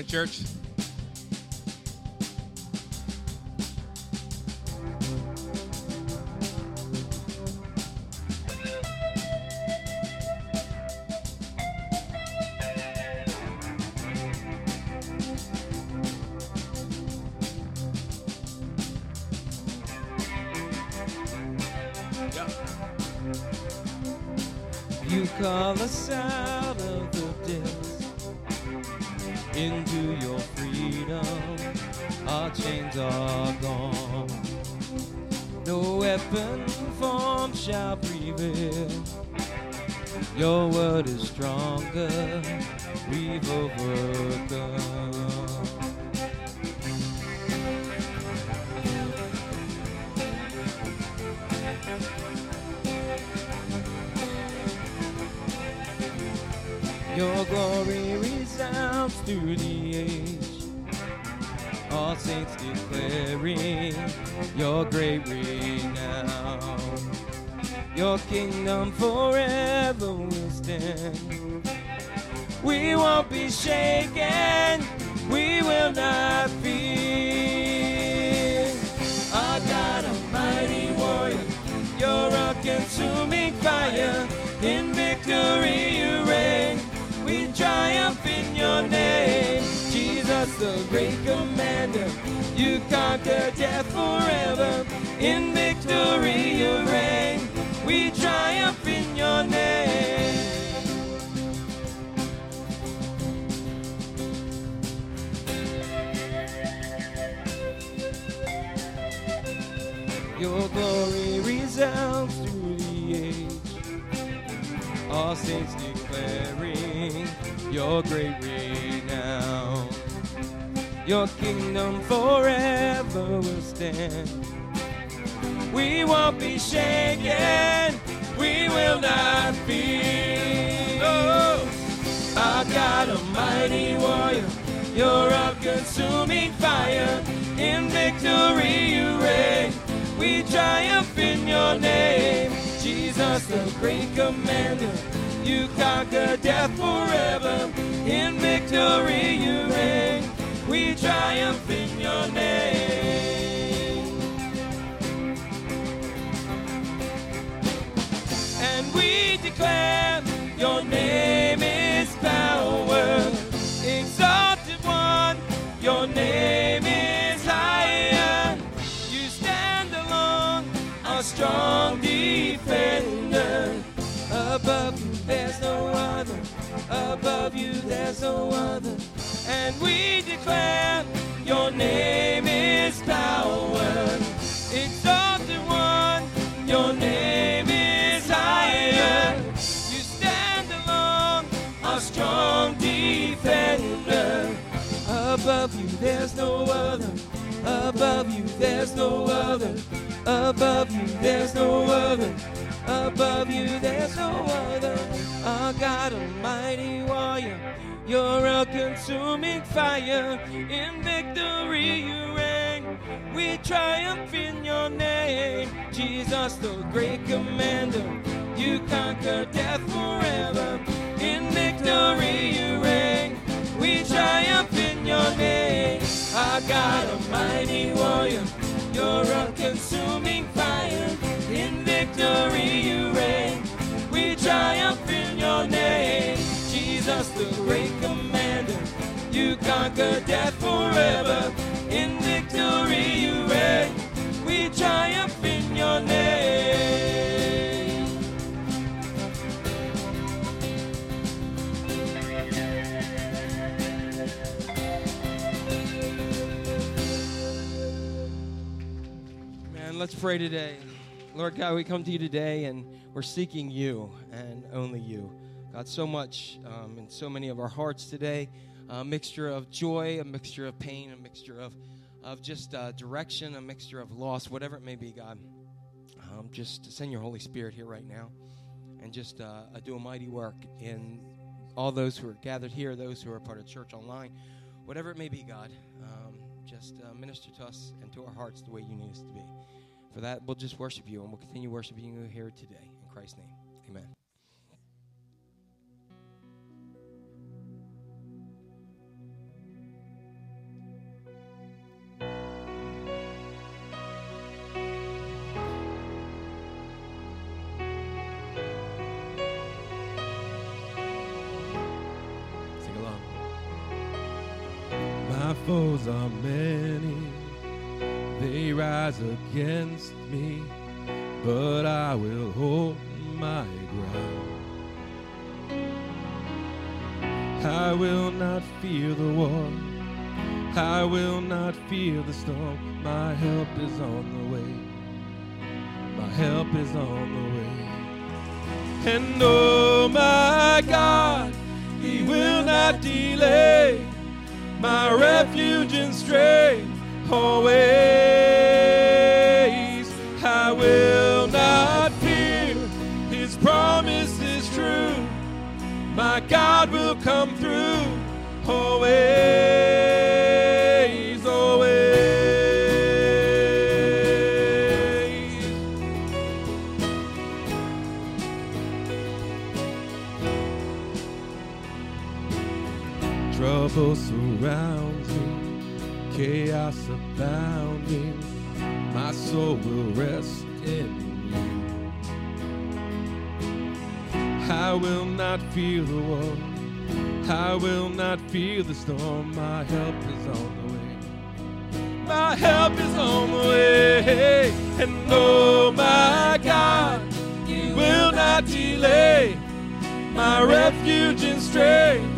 morning, church. now. Your kingdom forever will stand. We won't be shaken, we will not fear. Our God, a mighty warrior, your rock, consuming fire. In victory you reign, we triumph in your name. Jesus, the great commander, you conquer death forever. In victory you reign. We triumph in your name. Your glory resounds through the age. All saints declaring your great renown. Your kingdom forever will stand. We won't be shaken. We will not fear. Oh, our God, a mighty warrior. You're a consuming fire. In victory you reign. We triumph in your name. Jesus, the great commander. You conquer death forever. In victory you reign. We triumph in your name. We declare your name is power. Exalted one, your name is higher. You stand alone, a strong defender. Above you, there's no other. Above you, there's no other. And we declare your name is power. Above you, there's no other. Above you, there's no other. Above you, there's no other. Above you, there's no other. Our God, a mighty warrior. You're a consuming fire. In victory, you reign. We triumph in your name. Jesus, the great commander. You conquer death forever. In victory, you reign. We triumph in your name. Our God, a mighty warrior. Pray today. Lord God, we come to you today and we're seeking you and only you. God, so much um, in so many of our hearts today a mixture of joy, a mixture of pain, a mixture of, of just uh, direction, a mixture of loss, whatever it may be, God. Um, just send your Holy Spirit here right now and just uh, do a mighty work in all those who are gathered here, those who are part of church online, whatever it may be, God. Um, just uh, minister to us and to our hearts the way you need us to be. For that, we'll just worship you, and we'll continue worshiping you here today. In Christ's name, amen. Sing along. My foes are many, rise against me, but I will hold my ground. I will not fear the war, I will not fear the storm. My help is on the way, my help is on the way. And oh my God, He will not delay. My refuge and strength always. I will not fear. His promise is true. My God will come through. Always, always. Trouble surrounds me, chaos abounding. My soul will rest I will not fear the war. I will not fear the storm. My help is on the way. my help is on the way. And oh my God, you will not delay. My refuge and strength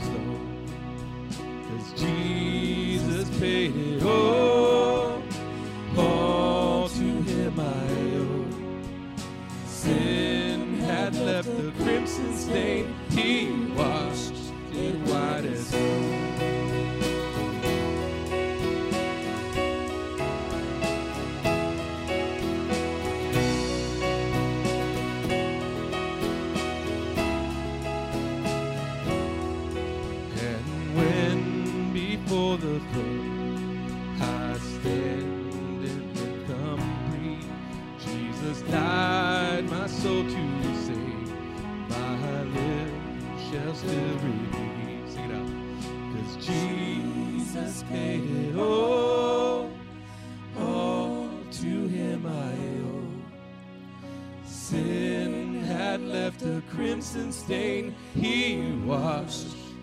Cause Jesus paid it all,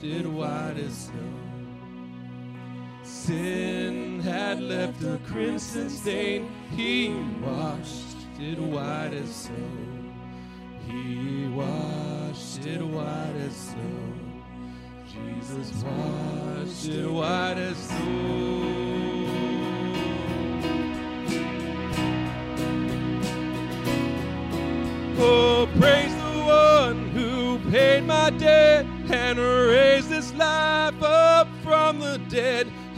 it white as snow. Sin had left a crimson stain, he washed it white as snow. He washed it white as snow. Jesus washed it white as snow.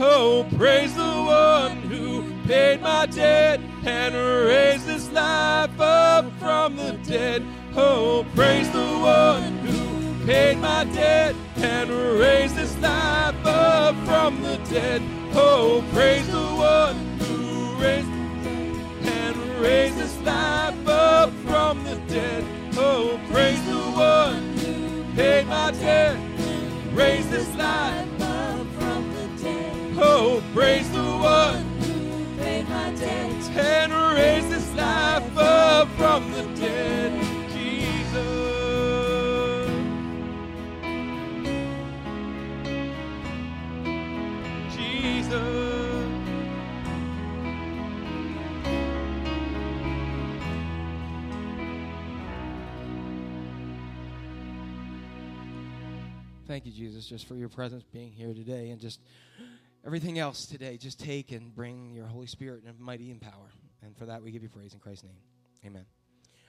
Oh, praise the one who paid my debt and raised this life up from the dead. Oh, praise the one who paid my debt and raised this life up from the dead. Oh, praise the one who raised and raised this life up from the dead. Oh, praise the one who paid my debt, raised this life. Oh, praise the one who paid my debt and raised this life up from the dead, Jesus. Jesus. Thank you, Jesus, just for your presence being here today and just everything else today. Just take and bring your Holy Spirit and mighty and power. And for that, we give you praise in Christ's name. Amen.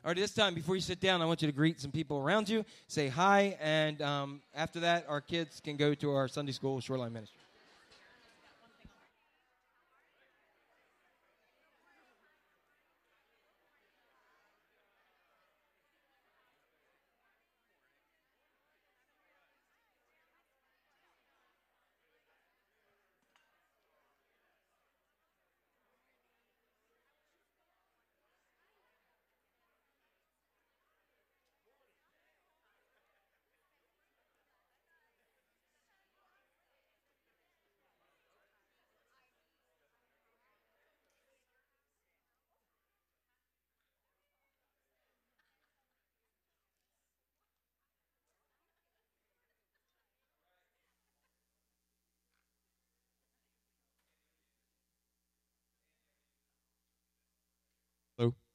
All right, this time, before you sit down, I want you to greet some people around you, say hi, and um, after that, our kids can go to our Sunday school shoreline ministry.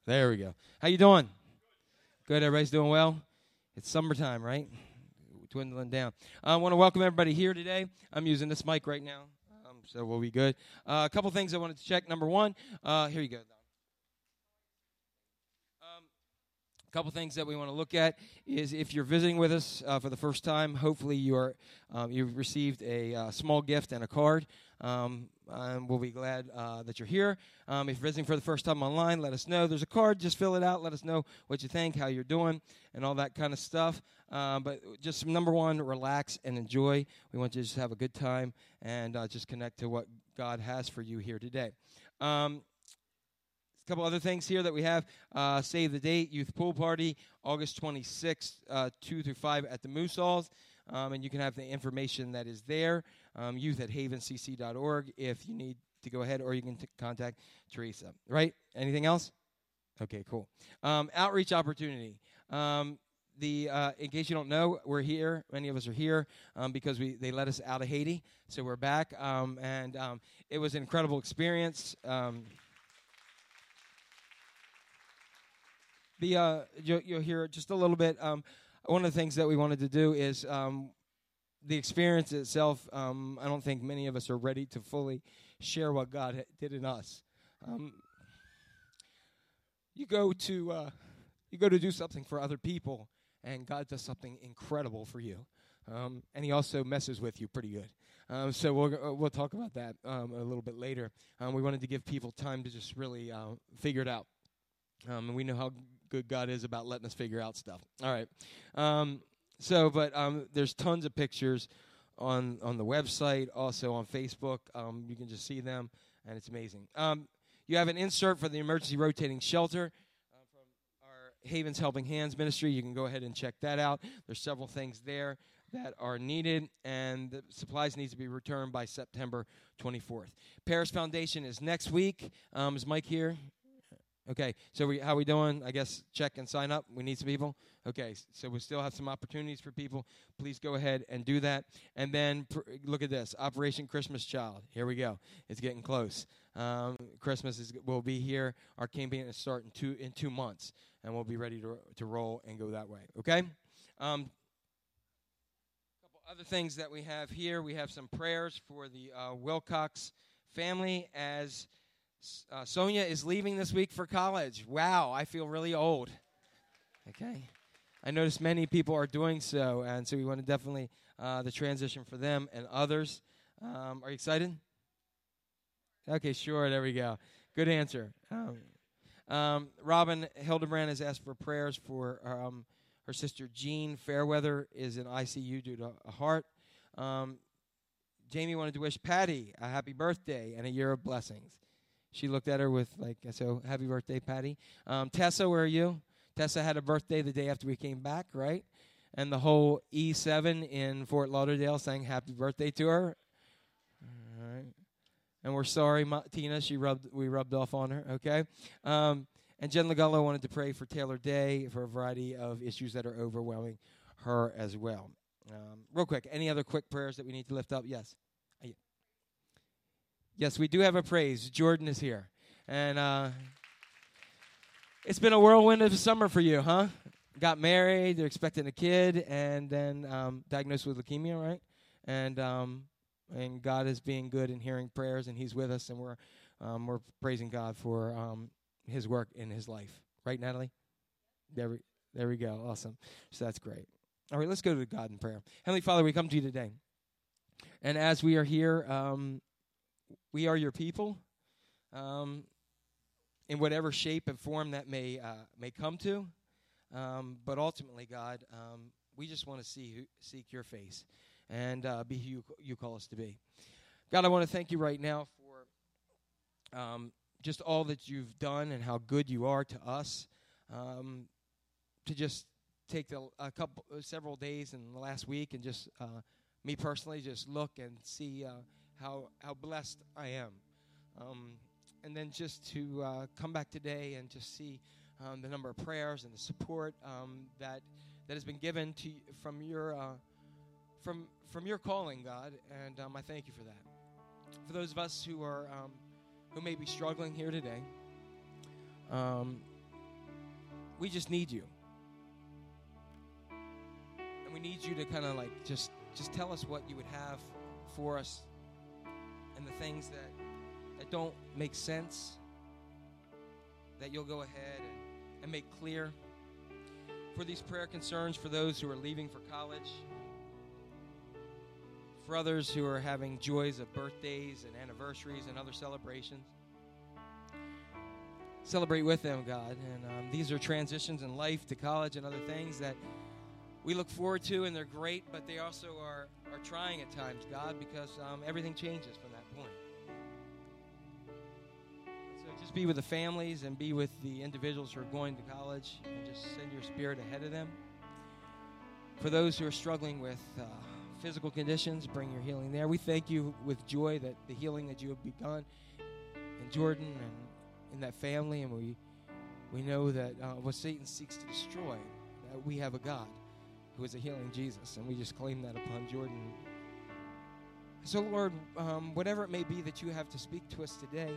There we go. How you doing? Good. Everybody's doing well. It's summertime, right? Dwindling down. I want to welcome everybody here today. I'm using this mic right now, um, so we'll be good. Uh, a couple things I wanted to check. Number one, uh, here you go. Um, a couple things that we want to look at is if you're visiting with us uh, for the first time, hopefully you are um, you've received a uh, small gift and a card. Um, and we'll be glad uh, that you're here. Um, if you're visiting for the first time online, let us know. There's a card. Just fill it out. Let us know what you think, how you're doing, and all that kind of stuff. Um, but just number one, relax and enjoy. We want you to just have a good time and uh, just connect to what God has for you here today. Um, a couple other things here that we have. Uh, save the date, youth pool party, August 26th, uh, 2 through 5 at the Moose Halls. Um, and you can have the information that is there, um, youth at havencc.org, if you need to go ahead, or you can t- contact Teresa. Right? Anything else? Okay, cool. Um, outreach opportunity. Um, the uh, in case you don't know, we're here. Many of us are here um, because we they let us out of Haiti, so we're back, um, and um, it was an incredible experience. The uh, you'll, you'll hear just a little bit. Um, one of the things that we wanted to do is um, the experience itself. Um, I don't think many of us are ready to fully share what God did in us. Um, you go to uh, you go to do something for other people, and God does something incredible for you, um, and He also messes with you pretty good. Um, so we'll uh, we'll talk about that um, a little bit later. Um, we wanted to give people time to just really uh, figure it out, um, and we know how good God is about letting us figure out stuff. All right. Um, so, but um, there's tons of pictures on on the website, also on Facebook. Um, you can just see them, and it's amazing. Um, you have an insert for the emergency rotating shelter uh, from our Havens Helping Hands ministry. You can go ahead and check that out. There's several things there that are needed, and the supplies need to be returned by September 24th. Paris Foundation is next week. Um, is Mike here? Okay, so we, how we doing? I guess check and sign up. We need some people. Okay, so we still have some opportunities for people. Please go ahead and do that. And then pr- look at this Operation Christmas Child. Here we go. It's getting close. Um, Christmas is will be here. Our campaign is starting two in two months, and we'll be ready to to roll and go that way. Okay. Um, couple other things that we have here. We have some prayers for the uh, Wilcox family as uh, Sonia is leaving this week for college. Wow, I feel really old. Okay. I notice many people are doing so, and so we want to definitely uh, the transition for them and others. Um, are you excited? Okay, sure. There we go. Good answer. Um, um, Robin Hildebrand has asked for prayers for um, her sister Jean Fairweather is in ICU due to a heart. Um, Jamie wanted to wish Patty a happy birthday and a year of blessings. She looked at her with like, so happy birthday, Patty. Um, Tessa, where are you? Tessa had a birthday the day after we came back, right? And the whole E7 in Fort Lauderdale sang happy birthday to her. All right. And we're sorry, Ma- Tina. She rubbed we rubbed off on her. Okay. Um, and Jen Lagullo wanted to pray for Taylor Day for a variety of issues that are overwhelming her as well. Um, real quick, any other quick prayers that we need to lift up? Yes. Yes, we do have a praise. Jordan is here, and uh, it's been a whirlwind of summer for you, huh? got married. They're expecting a kid, and then um, diagnosed with leukemia, right? And um, and God is being good and hearing prayers, and He's with us, and we're um, we're praising God for um, His work in His life, right, Natalie? There we there we go. Awesome. So that's great. All right, let's go to God in prayer. Heavenly Father, we come to you today, and as we are here, um, we are your people. Um, in whatever shape and form that may uh, may come to, um, but ultimately, God, um, we just want to see who, seek your face and uh, be who you, you call us to be. God, I want to thank you right now for um, just all that you've done and how good you are to us. Um, to just take the, a couple, several days in the last week and just uh, me personally just look and see uh, how how blessed I am. Um, and then just to uh, come back today and just see um, the number of prayers and the support um, that that has been given to from your uh, from from your calling, God, and um, I thank you for that. For those of us who are um, who may be struggling here today, um, we just need you, and we need you to kind of like just just tell us what you would have for us, and the things that that don't make sense, that you'll go ahead and, and make clear. For these prayer concerns for those who are leaving for college, for others who are having joys of birthdays and anniversaries and other celebrations. Celebrate with them, God. And um, these are transitions in life to college and other things that we look forward to, and they're great, but they also are, are trying at times, God, because um, everything changes from that point. So just be with the families and be with the individuals who are going to college and just send your spirit ahead of them. For those who are struggling with uh, physical conditions, bring your healing there. We thank you with joy that the healing that you have begun in Jordan and in that family, and we we know that uh, what Satan seeks to destroy, that we have a God who is a healing Jesus, and we just claim that upon Jordan. So, Lord, um, whatever it may be that you have to speak to us today,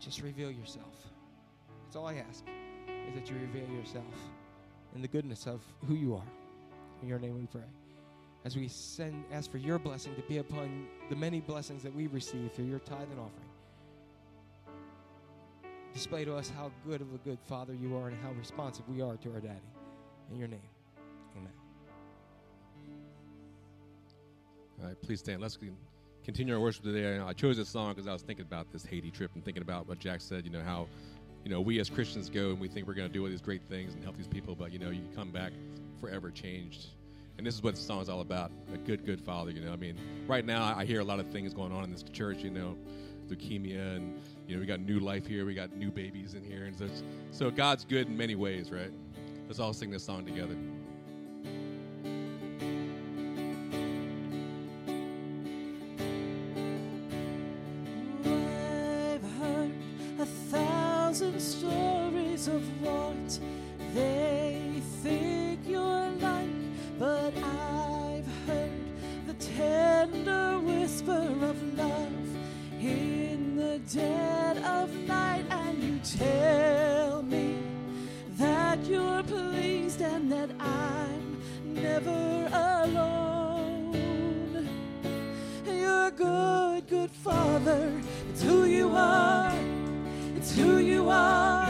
just reveal yourself. That's all I ask, is that you reveal yourself in the goodness of who you are. In your name we pray. As we send, ask for your blessing to be upon the many blessings that we receive through your tithe and offering. Display to us how good of a good father you are and how responsive we are to our daddy. In your name, All right, please stand. Let's continue our worship today. I chose this song because I was thinking about this Haiti trip and thinking about what Jack said. You know how, you know, we as Christians go and we think we're going to do all these great things and help these people, but you know, you come back forever changed. And this is what the song is all about. A good, good father. You know, I mean, right now I hear a lot of things going on in this church. You know, leukemia and you know we got new life here. We got new babies in here, and so so God's good in many ways, right? Let's all sing this song together. Of what they think you're like, but I've heard the tender whisper of love in the dead of night, and you tell me that you're pleased and that I'm never alone. You're a good, good father. It's who you are. It's who you are.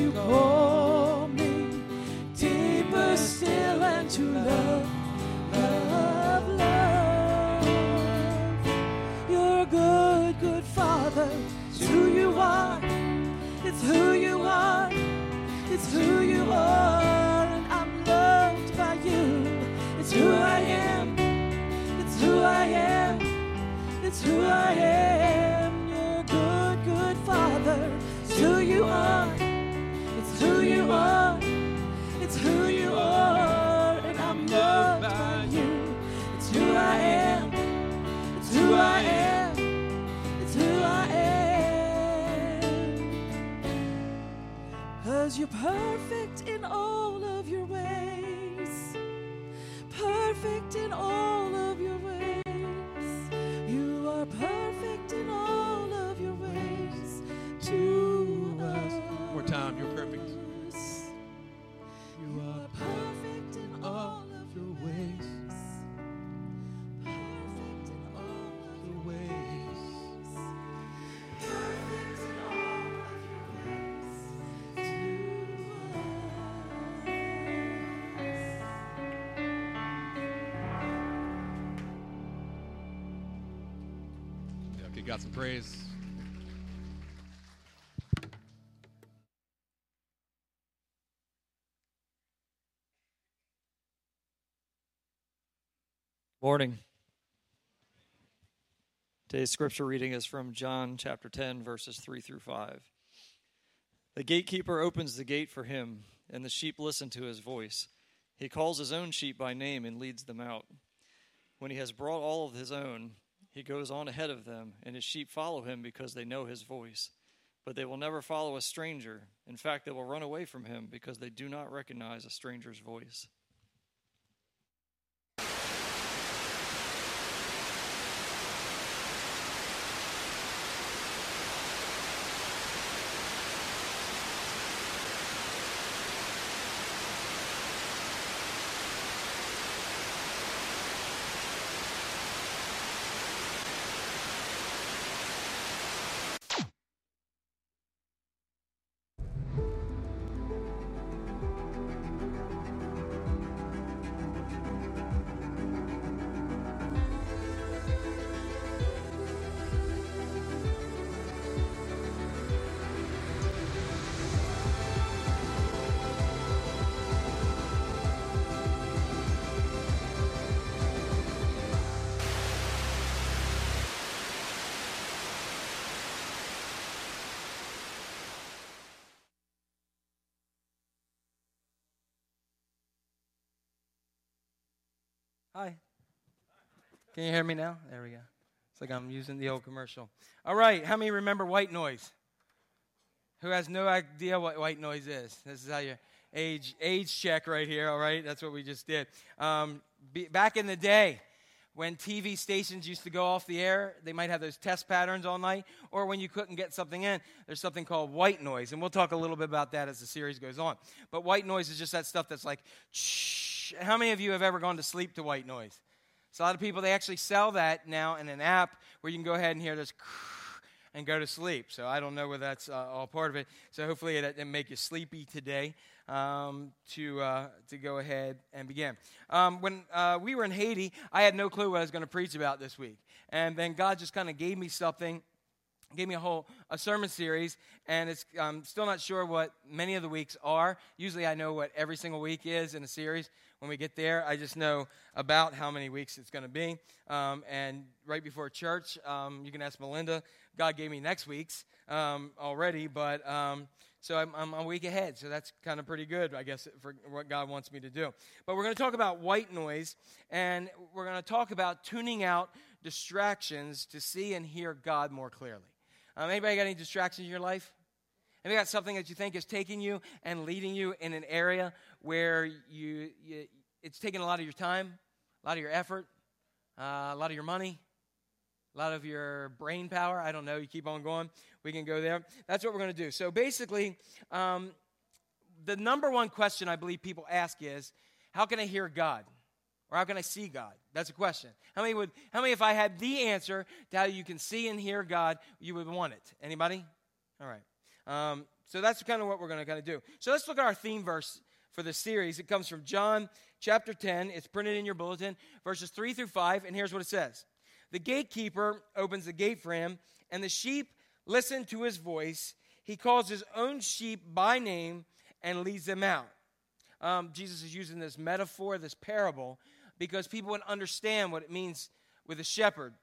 You call me, deeper still and to love, love, love. You're a good, good father. It's who you are. It's who you are. It's who you are. And I'm loved by you. It's who I am. It's who I am. It's who I am. It's who you are. And I'm loved by you. It's who I am. It's who I am. It's who I am. Cause you're perfect in all of your ways. Perfect in all praise. Morning. Today's scripture reading is from John chapter 10, verses 3 through 5. The gatekeeper opens the gate for him, and the sheep listen to his voice. He calls his own sheep by name and leads them out. When he has brought all of his own, he goes on ahead of them, and his sheep follow him because they know his voice. But they will never follow a stranger. In fact, they will run away from him because they do not recognize a stranger's voice. Hi. Can you hear me now? There we go. It's like I'm using the old commercial. All right. How many remember white noise? Who has no idea what white noise is? This is how you age age check right here. All right. That's what we just did. Um, be, back in the day, when TV stations used to go off the air, they might have those test patterns all night, or when you couldn't get something in, there's something called white noise. And we'll talk a little bit about that as the series goes on. But white noise is just that stuff that's like, shh. How many of you have ever gone to sleep to white noise? So a lot of people, they actually sell that now in an app where you can go ahead and hear this and go to sleep. So I don't know whether that's uh, all part of it. So hopefully it didn't make you sleepy today um, to, uh, to go ahead and begin. Um, when uh, we were in Haiti, I had no clue what I was going to preach about this week. And then God just kind of gave me something gave me a whole a sermon series and it's i'm still not sure what many of the weeks are usually i know what every single week is in a series when we get there i just know about how many weeks it's going to be. Um, and right before church um, you can ask melinda. God gave me next week's um, already but um, so I'm, I'm a week ahead. So that's kind of pretty good i guess for what god wants me to do. But we're going to talk about white noise and we're going to talk about tuning out distractions to see and hear god more clearly. Um, anybody got any distractions in your life? Have you got something that you think is taking you and leading you in an area where you, you it's taking a lot of your time, a lot of your effort, uh, a lot of your money, a lot of your brain power? I don't know. You keep on going. We can go there. That's what we're going to do. So basically, um, the number one question I believe people ask is, how can I hear God? Or how can I see God? That's a question. How many would how many if I had the answer to how you can see and hear God, you would want it? Anybody? All right. Um, so that's kind of what we're going to kind of do. So let's look at our theme verse for this series. It comes from John chapter 10. It's printed in your bulletin, verses 3 through 5, and here's what it says. The gatekeeper opens the gate for him, and the sheep listen to his voice. He calls his own sheep by name and leads them out. Um, Jesus is using this metaphor, this parable, because people would understand what it means with a shepherd.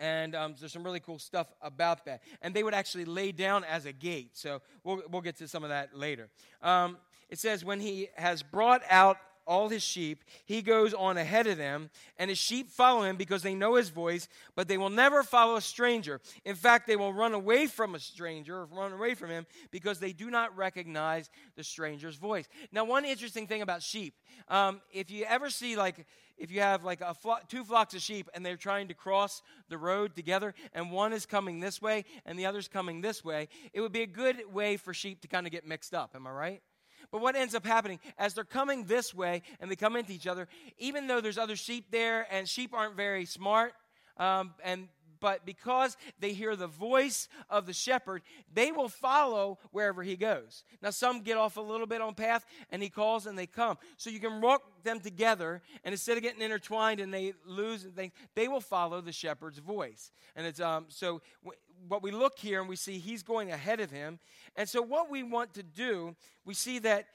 And um, there's some really cool stuff about that. And they would actually lay down as a gate. So we'll, we'll get to some of that later. Um, it says, when he has brought out all his sheep, he goes on ahead of them, and his sheep follow him because they know his voice, but they will never follow a stranger. In fact, they will run away from a stranger, or run away from him, because they do not recognize the stranger's voice. Now, one interesting thing about sheep, um, if you ever see, like, if you have like two flocks of sheep and they're trying to cross the road together and one is coming this way and the other's coming this way it would be a good way for sheep to kind of get mixed up am i right but what ends up happening as they're coming this way and they come into each other, even though there's other sheep there and sheep aren't very smart, um, and but because they hear the voice of the shepherd, they will follow wherever he goes. Now, some get off a little bit on path and he calls and they come. So you can walk them together, and instead of getting intertwined and they lose and things, they will follow the shepherd's voice. And it's um, so w- what we look here and we see he's going ahead of him. And so what we want to do, we see that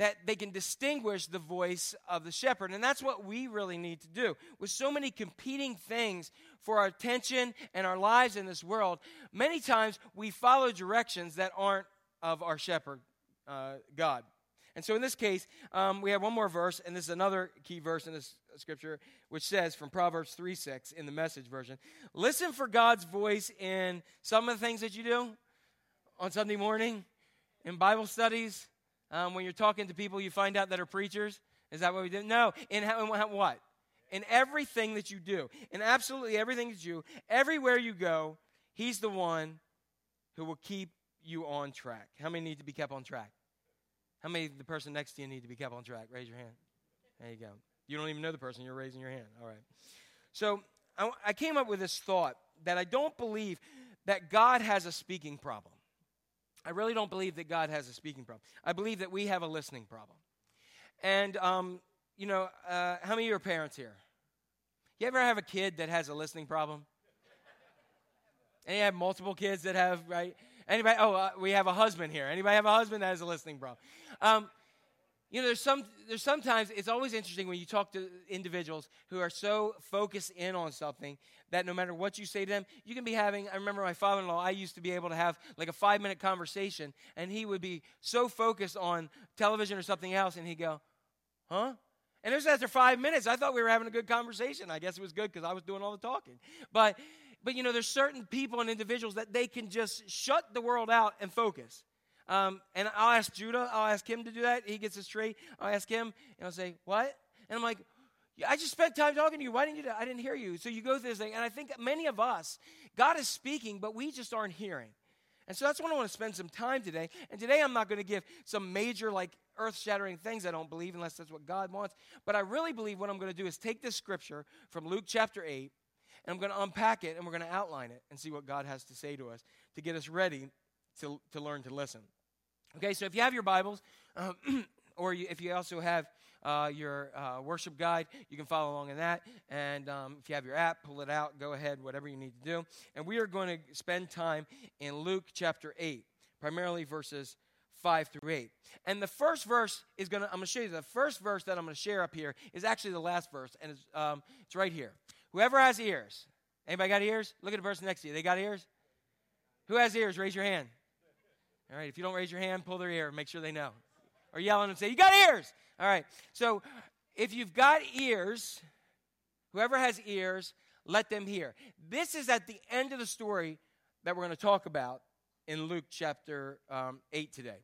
that they can distinguish the voice of the shepherd. And that's what we really need to do. With so many competing things for our attention and our lives in this world, many times we follow directions that aren't of our shepherd, uh, God. And so in this case, um, we have one more verse, and this is another key verse in this scripture, which says from Proverbs 3 6 in the message version Listen for God's voice in some of the things that you do on Sunday morning, in Bible studies, um, when you're talking to people you find out that are preachers? Is that what we do? No. In, how, in what? In everything that you do, in absolutely everything that you do, everywhere you go, He's the one who will keep you on track. How many need to be kept on track? How many the person next to you need to be kept on track? Raise your hand. There you go. You don't even know the person, you're raising your hand. All right. So I, I came up with this thought that I don't believe that God has a speaking problem. I really don't believe that God has a speaking problem. I believe that we have a listening problem. And, um, you know, uh, how many of you are parents here? You ever have a kid that has a listening problem? And you have multiple kids that have, right? Anybody? Oh, uh, we have a husband here. Anybody have a husband that has a listening problem? Um, you know, there's some there's sometimes it's always interesting when you talk to individuals who are so focused in on something that no matter what you say to them, you can be having. I remember my father-in-law. I used to be able to have like a five-minute conversation, and he would be so focused on television or something else, and he'd go, "Huh." And it was after five minutes. I thought we were having a good conversation. I guess it was good because I was doing all the talking. But, but you know, there's certain people and individuals that they can just shut the world out and focus. Um, and I'll ask Judah, I'll ask him to do that. He gets his tree. I'll ask him, and I'll say, What? And I'm like, I just spent time talking to you. Why didn't you? Do I didn't hear you. So you go through this thing, and I think many of us, God is speaking, but we just aren't hearing. And so that's what I want to spend some time today. And today I'm not going to give some major, like, earth shattering things I don't believe, unless that's what God wants. But I really believe what I'm going to do is take this scripture from Luke chapter 8, and I'm going to unpack it, and we're going to outline it and see what God has to say to us to get us ready to, to learn to listen. Okay, so if you have your Bibles, um, or you, if you also have uh, your uh, worship guide, you can follow along in that. And um, if you have your app, pull it out, go ahead, whatever you need to do. And we are going to spend time in Luke chapter 8, primarily verses 5 through 8. And the first verse is going to, I'm going to show you the first verse that I'm going to share up here is actually the last verse, and it's, um, it's right here. Whoever has ears, anybody got ears? Look at the person next to you. They got ears? Who has ears? Raise your hand. All right, if you don't raise your hand, pull their ear, make sure they know. Or yell at them and say, You got ears! All right, so if you've got ears, whoever has ears, let them hear. This is at the end of the story that we're going to talk about in Luke chapter um, 8 today.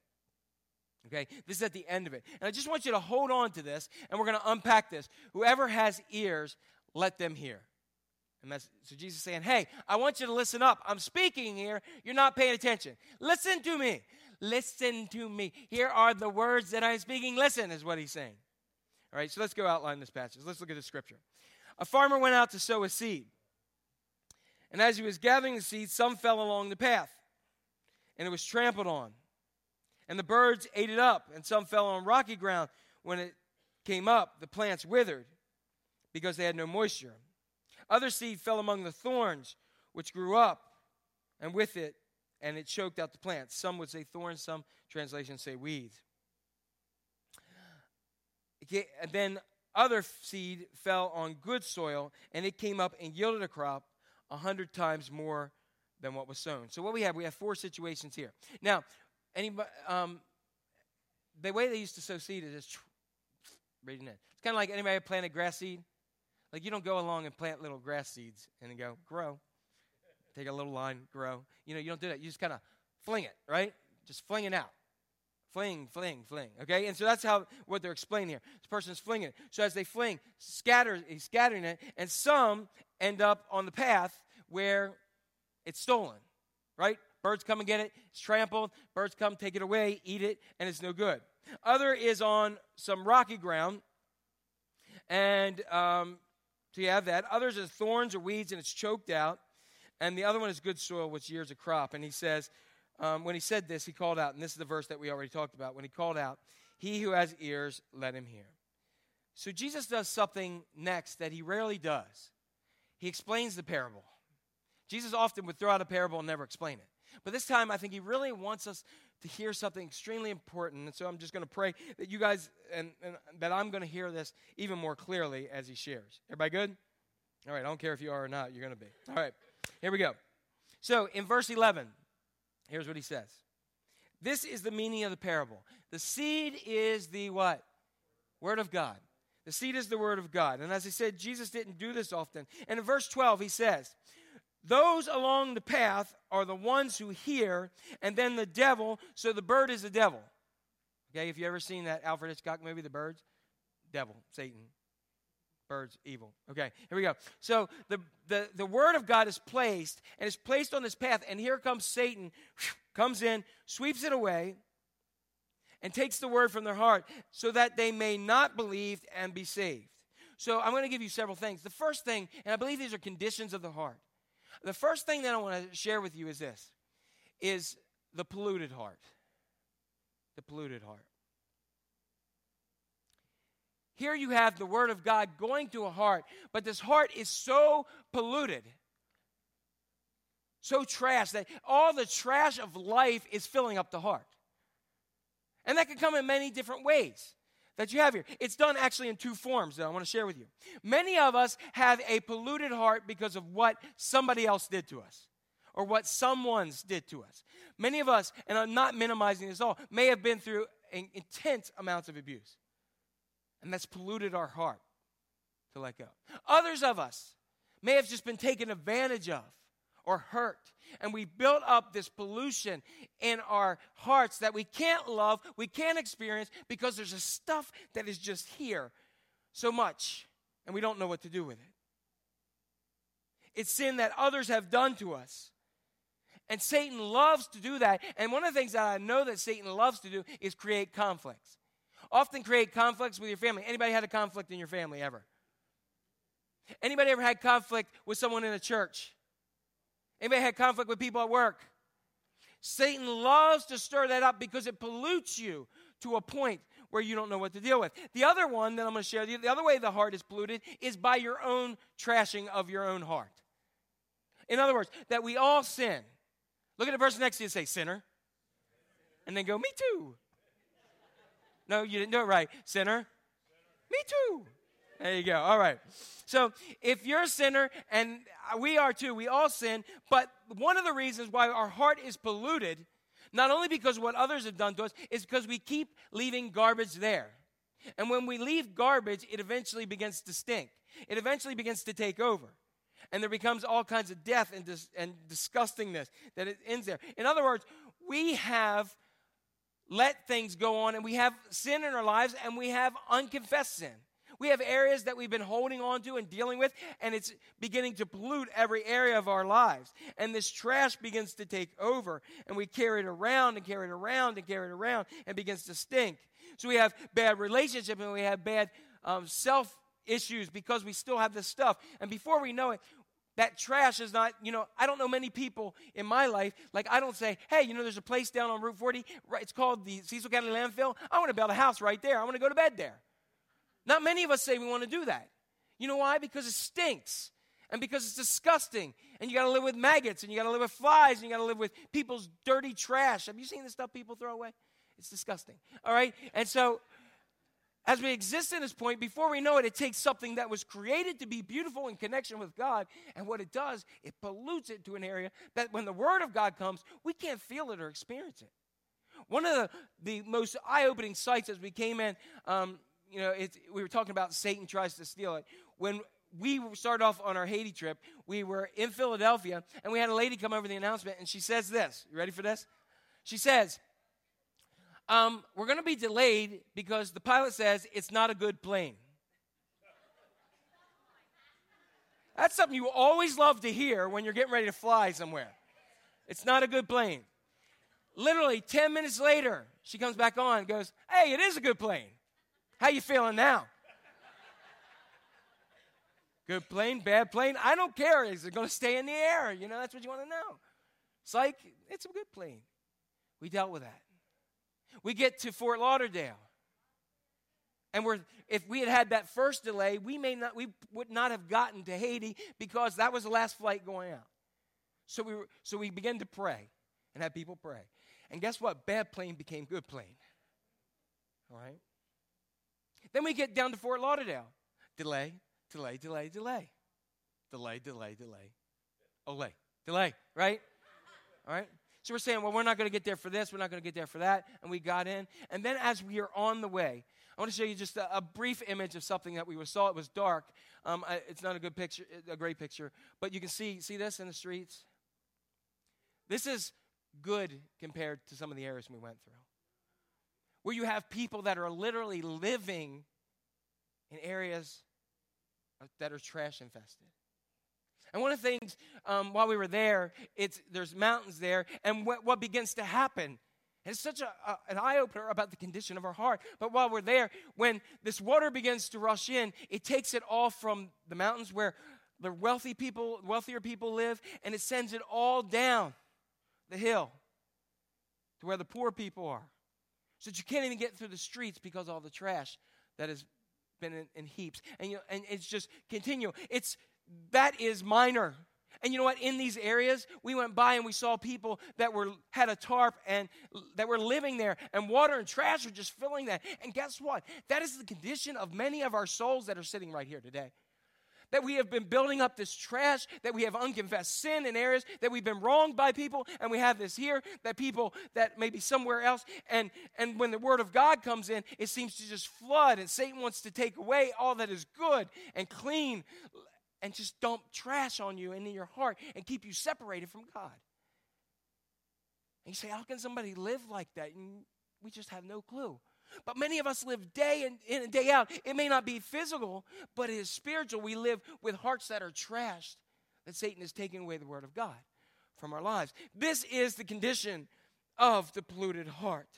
Okay, this is at the end of it. And I just want you to hold on to this, and we're going to unpack this. Whoever has ears, let them hear. So Jesus is saying, Hey, I want you to listen up. I'm speaking here. You're not paying attention. Listen to me. Listen to me. Here are the words that I'm speaking. Listen, is what he's saying. All right, so let's go outline this passage. Let's look at the scripture. A farmer went out to sow a seed. And as he was gathering the seed, some fell along the path, and it was trampled on. And the birds ate it up, and some fell on rocky ground. When it came up, the plants withered because they had no moisture. Other seed fell among the thorns, which grew up, and with it, and it choked out the plants. Some would say thorns, some translations say weeds. And then other seed fell on good soil, and it came up and yielded a crop a hundred times more than what was sown. So what we have, we have four situations here. Now, anybody, um, the way they used to sow seed is just reading it. It's kind of like anybody planted grass seed. Like you don't go along and plant little grass seeds and go grow. Take a little line, grow. You know, you don't do that. You just kind of fling it, right? Just fling it out. Fling, fling, fling. Okay? And so that's how what they're explaining here. This person is flinging it. So as they fling, scatter, he's scattering it, and some end up on the path where it's stolen. Right? Birds come and get it, it's trampled, birds come, take it away, eat it, and it's no good. Other is on some rocky ground, and um, so you have that. Others are thorns or weeds, and it's choked out. And the other one is good soil, which years a crop. And he says, um, when he said this, he called out, and this is the verse that we already talked about. When he called out, He who has ears, let him hear. So Jesus does something next that he rarely does. He explains the parable. Jesus often would throw out a parable and never explain it. But this time, I think he really wants us to hear something extremely important. And so I'm just going to pray that you guys, and, and that I'm going to hear this even more clearly as he shares. Everybody good? All right, I don't care if you are or not, you're going to be. All right, here we go. So in verse 11, Here's what he says. This is the meaning of the parable. The seed is the what? Word of God. The seed is the word of God. And as I said, Jesus didn't do this often. And in verse 12, he says, Those along the path are the ones who hear, and then the devil, so the bird is the devil. Okay, if you ever seen that Alfred Hitchcock movie, The Birds? Devil, Satan, birds evil. Okay here we go. So the, the the word of god is placed and is placed on this path and here comes satan comes in sweeps it away and takes the word from their heart so that they may not believe and be saved. So i'm going to give you several things. The first thing and i believe these are conditions of the heart the first thing that i want to share with you is this is the polluted heart. The polluted heart. Here you have the Word of God going to a heart, but this heart is so polluted, so trash, that all the trash of life is filling up the heart. And that can come in many different ways that you have here. It's done actually in two forms that I want to share with you. Many of us have a polluted heart because of what somebody else did to us or what someone's did to us. Many of us, and I'm not minimizing this all, may have been through intense amounts of abuse and that's polluted our heart to let go. Others of us may have just been taken advantage of or hurt, and we built up this pollution in our hearts that we can't love, we can't experience because there's a stuff that is just here so much, and we don't know what to do with it. It's sin that others have done to us. And Satan loves to do that. And one of the things that I know that Satan loves to do is create conflicts often create conflicts with your family. Anybody had a conflict in your family ever? Anybody ever had conflict with someone in a church? Anybody had conflict with people at work? Satan loves to stir that up because it pollutes you to a point where you don't know what to deal with. The other one that I'm going to share with you, the other way the heart is polluted is by your own trashing of your own heart. In other words, that we all sin. Look at the verse next to you and say, sinner. And then go, me too. No, you didn't do it right. Sinner? Me too. There you go. All right. So if you're a sinner, and we are too, we all sin, but one of the reasons why our heart is polluted, not only because what others have done to us, is because we keep leaving garbage there. And when we leave garbage, it eventually begins to stink. It eventually begins to take over. And there becomes all kinds of death and, dis- and disgustingness that it ends there. In other words, we have let things go on and we have sin in our lives and we have unconfessed sin. We have areas that we've been holding on to and dealing with, and it's beginning to pollute every area of our lives. And this trash begins to take over, and we carry it around and carry it around and carry it around, and begins to stink. So we have bad relationships and we have bad um, self issues because we still have this stuff. And before we know it, that trash is not, you know, I don't know many people in my life, like I don't say, hey, you know, there's a place down on Route 40, right, it's called the Cecil County Landfill. I want to build a house right there. I want to go to bed there. Not many of us say we want to do that. You know why? Because it stinks. And because it's disgusting. And you got to live with maggots and you got to live with flies and you got to live with people's dirty trash. Have you seen the stuff people throw away? It's disgusting. All right? And so as we exist in this point, before we know it, it takes something that was created to be beautiful in connection with God, and what it does, it pollutes it to an area that when the Word of God comes, we can't feel it or experience it. One of the, the most eye opening sights as we came in, um, you know, we were talking about Satan tries to steal it. When we started off on our Haiti trip, we were in Philadelphia, and we had a lady come over the announcement, and she says this. You ready for this? She says, um, we're going to be delayed because the pilot says it's not a good plane. That's something you always love to hear when you're getting ready to fly somewhere. It's not a good plane. Literally 10 minutes later, she comes back on goes, Hey, it is a good plane. How you feeling now? good plane, bad plane? I don't care. Is it going to stay in the air? You know, that's what you want to know. It's like, it's a good plane. We dealt with that. We get to Fort Lauderdale. And we're, if we had had that first delay, we may not, we would not have gotten to Haiti because that was the last flight going out. So we, were, so we began to pray and have people pray. And guess what? Bad plane became good plane. All right? Then we get down to Fort Lauderdale. Delay, delay, delay, delay. Delay, delay, delay. Olay. Delay, right? All right? So we're saying, well, we're not going to get there for this, we're not going to get there for that. And we got in. And then as we are on the way, I want to show you just a, a brief image of something that we saw. It was dark. Um, I, it's not a good picture, a great picture, but you can see see this in the streets. This is good compared to some of the areas we went through, where you have people that are literally living in areas that are trash infested. And one of the things um, while we were there, it's there's mountains there, and what, what begins to happen. It's such a, a, an eye opener about the condition of our heart. But while we're there, when this water begins to rush in, it takes it all from the mountains where the wealthy people, wealthier people live, and it sends it all down the hill to where the poor people are. So that you can't even get through the streets because all the trash that has been in, in heaps. And, you know, and it's just continual. It's that is minor. And you know what? In these areas, we went by and we saw people that were had a tarp and that were living there, and water and trash were just filling that. And guess what? That is the condition of many of our souls that are sitting right here today that we have been building up this trash, that we have unconfessed sin in areas, that we've been wronged by people, and we have this here, that people that may be somewhere else. And, and when the word of God comes in, it seems to just flood, and Satan wants to take away all that is good and clean and just dump trash on you and in your heart and keep you separated from God. And you say, How can somebody live like that? And we just have no clue. But many of us live day in and day out. It may not be physical, but it is spiritual. We live with hearts that are trashed, that Satan is taking away the word of God from our lives. This is the condition of the polluted heart.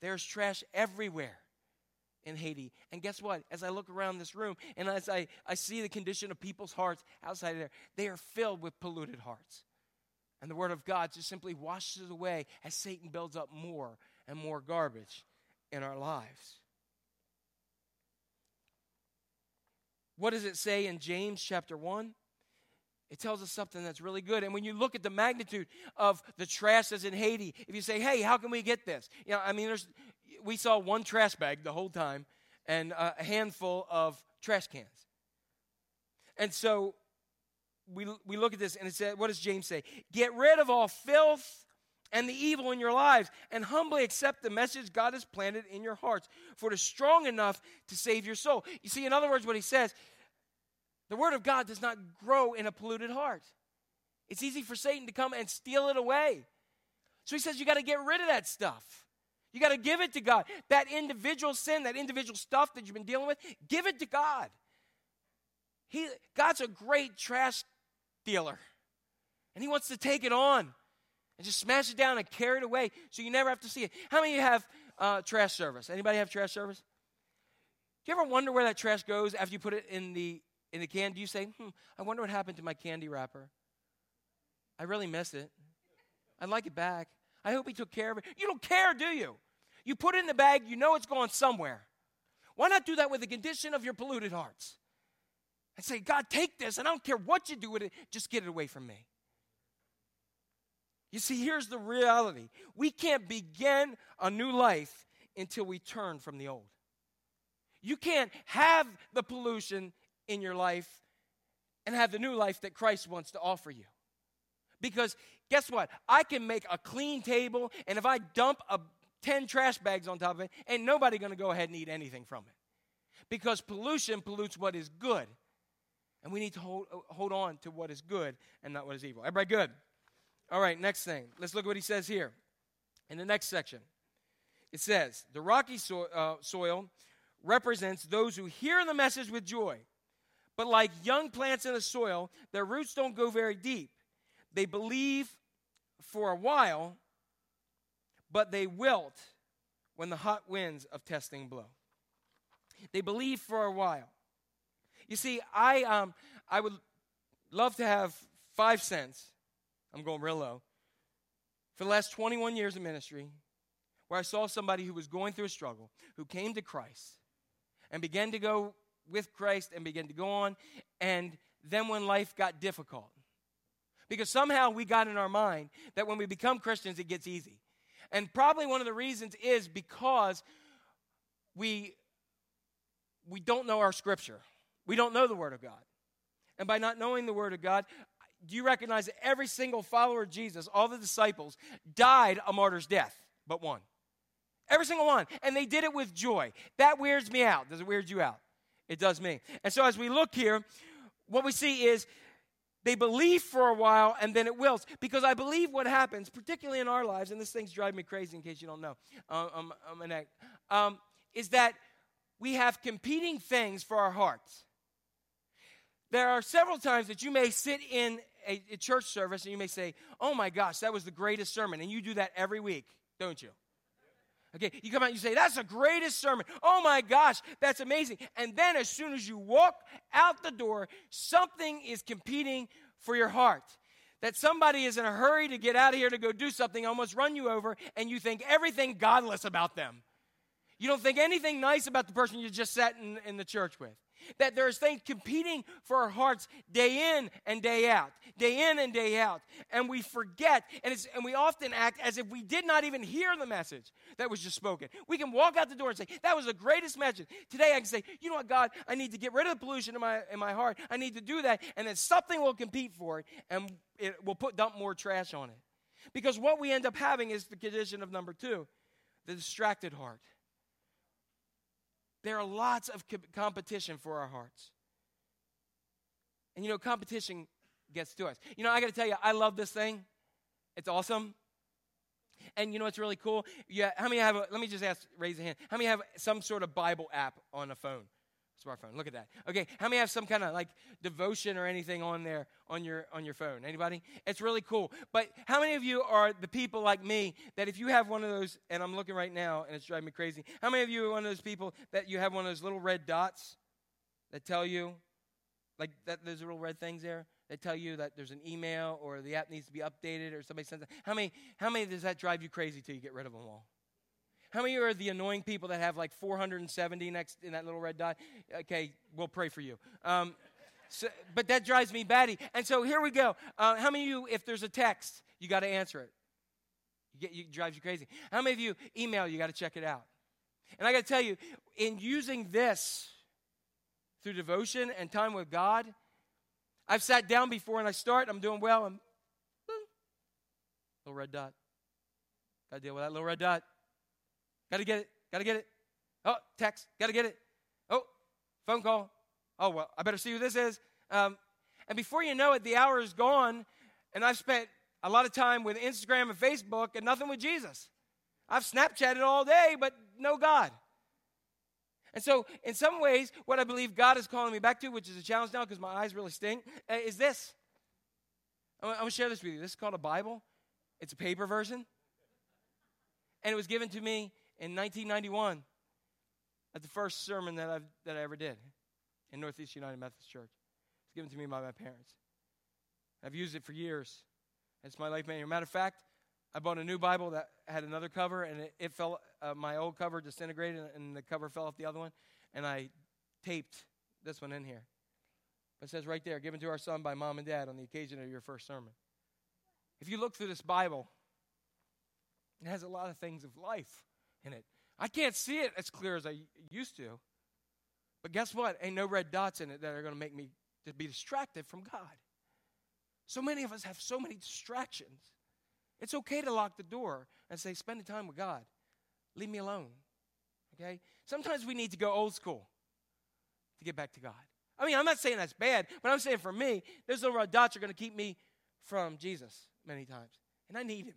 There's trash everywhere in Haiti. And guess what? As I look around this room and as I, I see the condition of people's hearts outside there, they are filled with polluted hearts. And the Word of God just simply washes it away as Satan builds up more and more garbage in our lives. What does it say in James chapter 1? It tells us something that's really good. And when you look at the magnitude of the trash that's in Haiti, if you say, hey, how can we get this? You know, I mean, there's, we saw one trash bag the whole time and a handful of trash cans. And so we, we look at this and it says, what does James say? Get rid of all filth and the evil in your lives and humbly accept the message God has planted in your hearts, for it is strong enough to save your soul. You see, in other words, what he says, the word of God does not grow in a polluted heart. It's easy for Satan to come and steal it away. So he says, you got to get rid of that stuff. You got to give it to God. That individual sin, that individual stuff that you've been dealing with, give it to God. He, God's a great trash dealer, and He wants to take it on and just smash it down and carry it away so you never have to see it. How many of you have uh, trash service? Anybody have trash service? Do you ever wonder where that trash goes after you put it in the in the can? Do you say, "Hmm, I wonder what happened to my candy wrapper? I really miss it. I'd like it back. I hope he took care of it." You don't care, do you? You put it in the bag. You know it's going somewhere. Why not do that with the condition of your polluted hearts? And say, God, take this, and I don't care what you do with it, just get it away from me. You see, here's the reality we can't begin a new life until we turn from the old. You can't have the pollution in your life and have the new life that Christ wants to offer you. Because guess what? I can make a clean table, and if I dump a, 10 trash bags on top of it, ain't nobody gonna go ahead and eat anything from it. Because pollution pollutes what is good. And we need to hold, uh, hold on to what is good and not what is evil. Everybody good? All right, next thing. Let's look at what he says here in the next section. It says, The rocky so- uh, soil represents those who hear the message with joy. But like young plants in the soil, their roots don't go very deep. They believe for a while, but they wilt when the hot winds of testing blow. They believe for a while. You see, I, um, I would love to have five cents. I'm going real low. For the last 21 years of ministry, where I saw somebody who was going through a struggle, who came to Christ and began to go with Christ and began to go on, and then when life got difficult, because somehow we got in our mind that when we become Christians, it gets easy. And probably one of the reasons is because we, we don't know our scripture. We don't know the Word of God. And by not knowing the Word of God, do you recognize that every single follower of Jesus, all the disciples, died a martyr's death, but one? Every single one. And they did it with joy. That weirds me out. Does it weird you out? It does me. And so as we look here, what we see is they believe for a while and then it wills. Because I believe what happens, particularly in our lives, and this thing's driving me crazy in case you don't know, um, um, um, um, is that we have competing things for our hearts. There are several times that you may sit in a, a church service and you may say, Oh my gosh, that was the greatest sermon. And you do that every week, don't you? Okay, you come out and you say, That's the greatest sermon. Oh my gosh, that's amazing. And then as soon as you walk out the door, something is competing for your heart. That somebody is in a hurry to get out of here to go do something, almost run you over, and you think everything godless about them. You don't think anything nice about the person you just sat in, in the church with. That there's things competing for our hearts day in and day out, day in and day out. And we forget, and, and we often act as if we did not even hear the message that was just spoken. We can walk out the door and say, That was the greatest message. Today I can say, You know what, God, I need to get rid of the pollution in my, in my heart. I need to do that. And then something will compete for it, and it will put dump more trash on it. Because what we end up having is the condition of number two the distracted heart. There are lots of co- competition for our hearts. And you know, competition gets to us. You know, I got to tell you, I love this thing. It's awesome. And you know what's really cool? Yeah, how many have? A, let me just ask, raise a hand. How many have some sort of Bible app on a phone, smartphone? Look at that. Okay, how many have some kind of like devotion or anything on there on your on your phone? Anybody? It's really cool. But how many of you are the people like me that if you have one of those, and I'm looking right now, and it's driving me crazy. How many of you are one of those people that you have one of those little red dots that tell you, like that? There's little red things there that tell you that there's an email or the app needs to be updated or somebody sends it. How many, how many does that drive you crazy till you get rid of them all? How many are the annoying people that have like 470 next in that little red dot? Okay, we'll pray for you. Um, so, but that drives me batty. And so here we go. Uh, how many of you, if there's a text, you got to answer it? You get, you, drives you crazy. How many of you email, you got to check it out? And I got to tell you, in using this through devotion and time with God, I've sat down before and I start, I'm doing well, boom, little red dot. Got to deal with that little red dot. Got to get it. Got to get it. Oh, text. Got to get it. Oh, phone call. Oh, well, I better see who this is. Um, and before you know it, the hour is gone, and I've spent a lot of time with Instagram and Facebook and nothing with Jesus. I've Snapchatted all day, but no God. And so, in some ways, what I believe God is calling me back to, which is a challenge now because my eyes really stink, uh, is this. I'm, I'm going to share this with you. This is called a Bible, it's a paper version. And it was given to me in 1991 at the first sermon that, I've, that I ever did in Northeast United Methodist Church. It was given to me by my parents. I've used it for years. It's my life manual. Matter of fact, I bought a new Bible that had another cover, and it, it fell. Uh, my old cover disintegrated, and the cover fell off the other one, and I taped this one in here. It says right there, given to our son by mom and dad on the occasion of your first sermon. If you look through this Bible, it has a lot of things of life in it. I can't see it as clear as I used to. But guess what? Ain't no red dots in it that are going to make me to be distracted from God. So many of us have so many distractions. It's okay to lock the door and say, spend the time with God. Leave me alone. Okay? Sometimes we need to go old school to get back to God. I mean, I'm not saying that's bad, but I'm saying for me, those little red dots are going to keep me from Jesus many times. And I need him.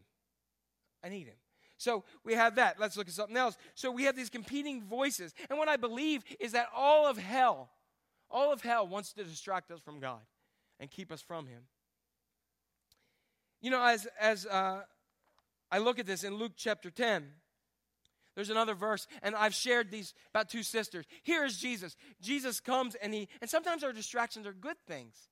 I need him. So we have that. Let's look at something else. So we have these competing voices. And what I believe is that all of hell, all of hell wants to distract us from God and keep us from him. You know, as, as uh, I look at this in Luke chapter 10, there's another verse, and I've shared these about two sisters. Here is Jesus. Jesus comes, and he, and sometimes our distractions are good things,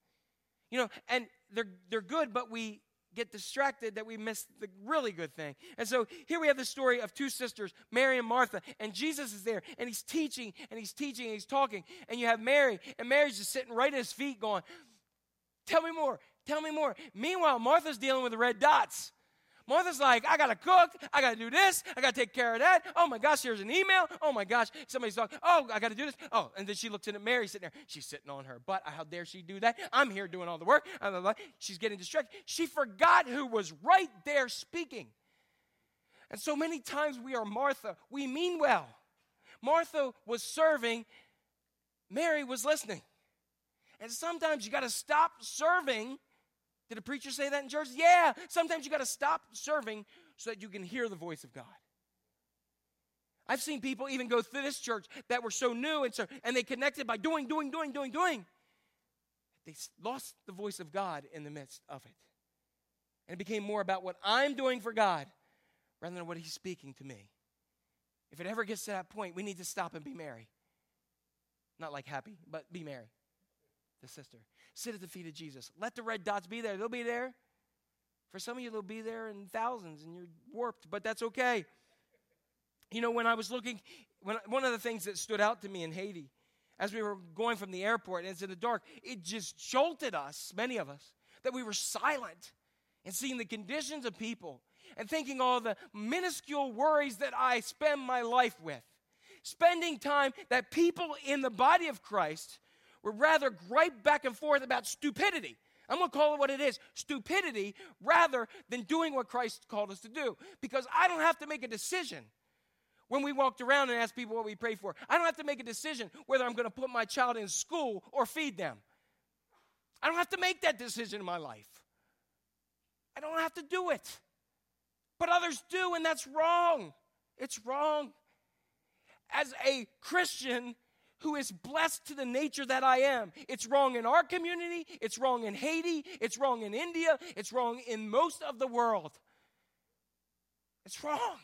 you know, and they're they're good, but we get distracted that we miss the really good thing. And so here we have the story of two sisters, Mary and Martha, and Jesus is there, and he's teaching, and he's teaching, and he's talking, and you have Mary, and Mary's just sitting right at his feet, going, "Tell me more, Tell me more. Meanwhile, Martha's dealing with the red dots. Martha's like, I gotta cook, I gotta do this, I gotta take care of that. Oh my gosh, here's an email. Oh my gosh, somebody's talking. Oh, I gotta do this. Oh, and then she looks in at Mary sitting there. She's sitting on her butt. How dare she do that? I'm here doing all the work. She's getting distracted. She forgot who was right there speaking. And so many times we are Martha. We mean well. Martha was serving, Mary was listening. And sometimes you got to stop serving did a preacher say that in church? Yeah. Sometimes you got to stop serving so that you can hear the voice of God. I've seen people even go through this church that were so new and so and they connected by doing, doing, doing, doing, doing. They lost the voice of God in the midst of it. And it became more about what I'm doing for God rather than what He's speaking to me. If it ever gets to that point, we need to stop and be Mary. Not like happy, but be Mary. the sister. Sit at the feet of Jesus. Let the red dots be there. They'll be there. For some of you, they'll be there in thousands and you're warped, but that's okay. You know, when I was looking, when, one of the things that stood out to me in Haiti, as we were going from the airport and it's in the dark, it just jolted us, many of us, that we were silent and seeing the conditions of people and thinking all the minuscule worries that I spend my life with. Spending time that people in the body of Christ would rather gripe back and forth about stupidity. I'm going to call it what it is stupidity rather than doing what Christ called us to do. Because I don't have to make a decision when we walked around and asked people what we pray for. I don't have to make a decision whether I'm going to put my child in school or feed them. I don't have to make that decision in my life. I don't have to do it. But others do, and that's wrong. It's wrong. As a Christian, who is blessed to the nature that I am. It's wrong in our community, it's wrong in Haiti, it's wrong in India, it's wrong in most of the world. It's wrong.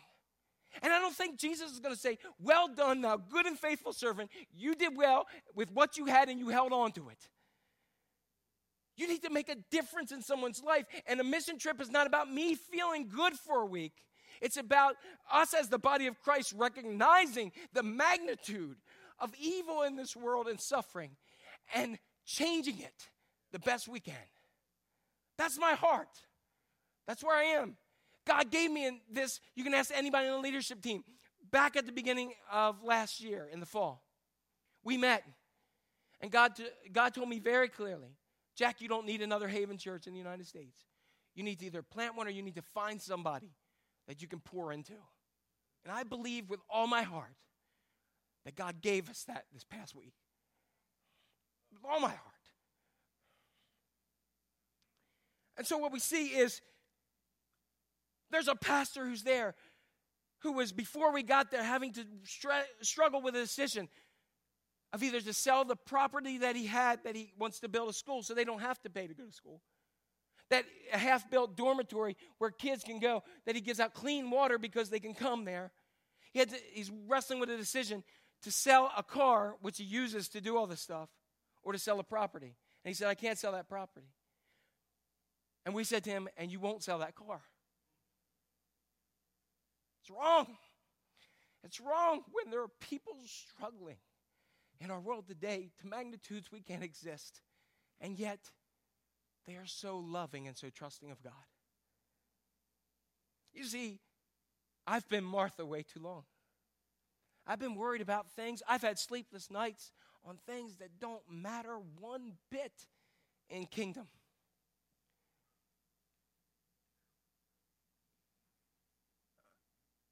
And I don't think Jesus is going to say, Well done, thou good and faithful servant. You did well with what you had and you held on to it. You need to make a difference in someone's life. And a mission trip is not about me feeling good for a week. It's about us as the body of Christ recognizing the magnitude of evil in this world and suffering and changing it the best we can. That's my heart. That's where I am. God gave me this. You can ask anybody on the leadership team. Back at the beginning of last year in the fall, we met, and God, God told me very clearly Jack, you don't need another Haven Church in the United States. You need to either plant one or you need to find somebody that you can pour into. And I believe with all my heart that God gave us that this past week. With all my heart. And so what we see is there's a pastor who's there who was, before we got there, having to stra- struggle with a decision of either to sell the property that he had that he wants to build a school so they don't have to pay to go to school. That a half built dormitory where kids can go, that he gives out clean water because they can come there. He to, he's wrestling with a decision to sell a car, which he uses to do all this stuff, or to sell a property. And he said, I can't sell that property. And we said to him, And you won't sell that car. It's wrong. It's wrong when there are people struggling in our world today to magnitudes we can't exist. And yet, they are so loving and so trusting of God. You see, I've been Martha way too long. I've been worried about things. I've had sleepless nights on things that don't matter one bit in kingdom.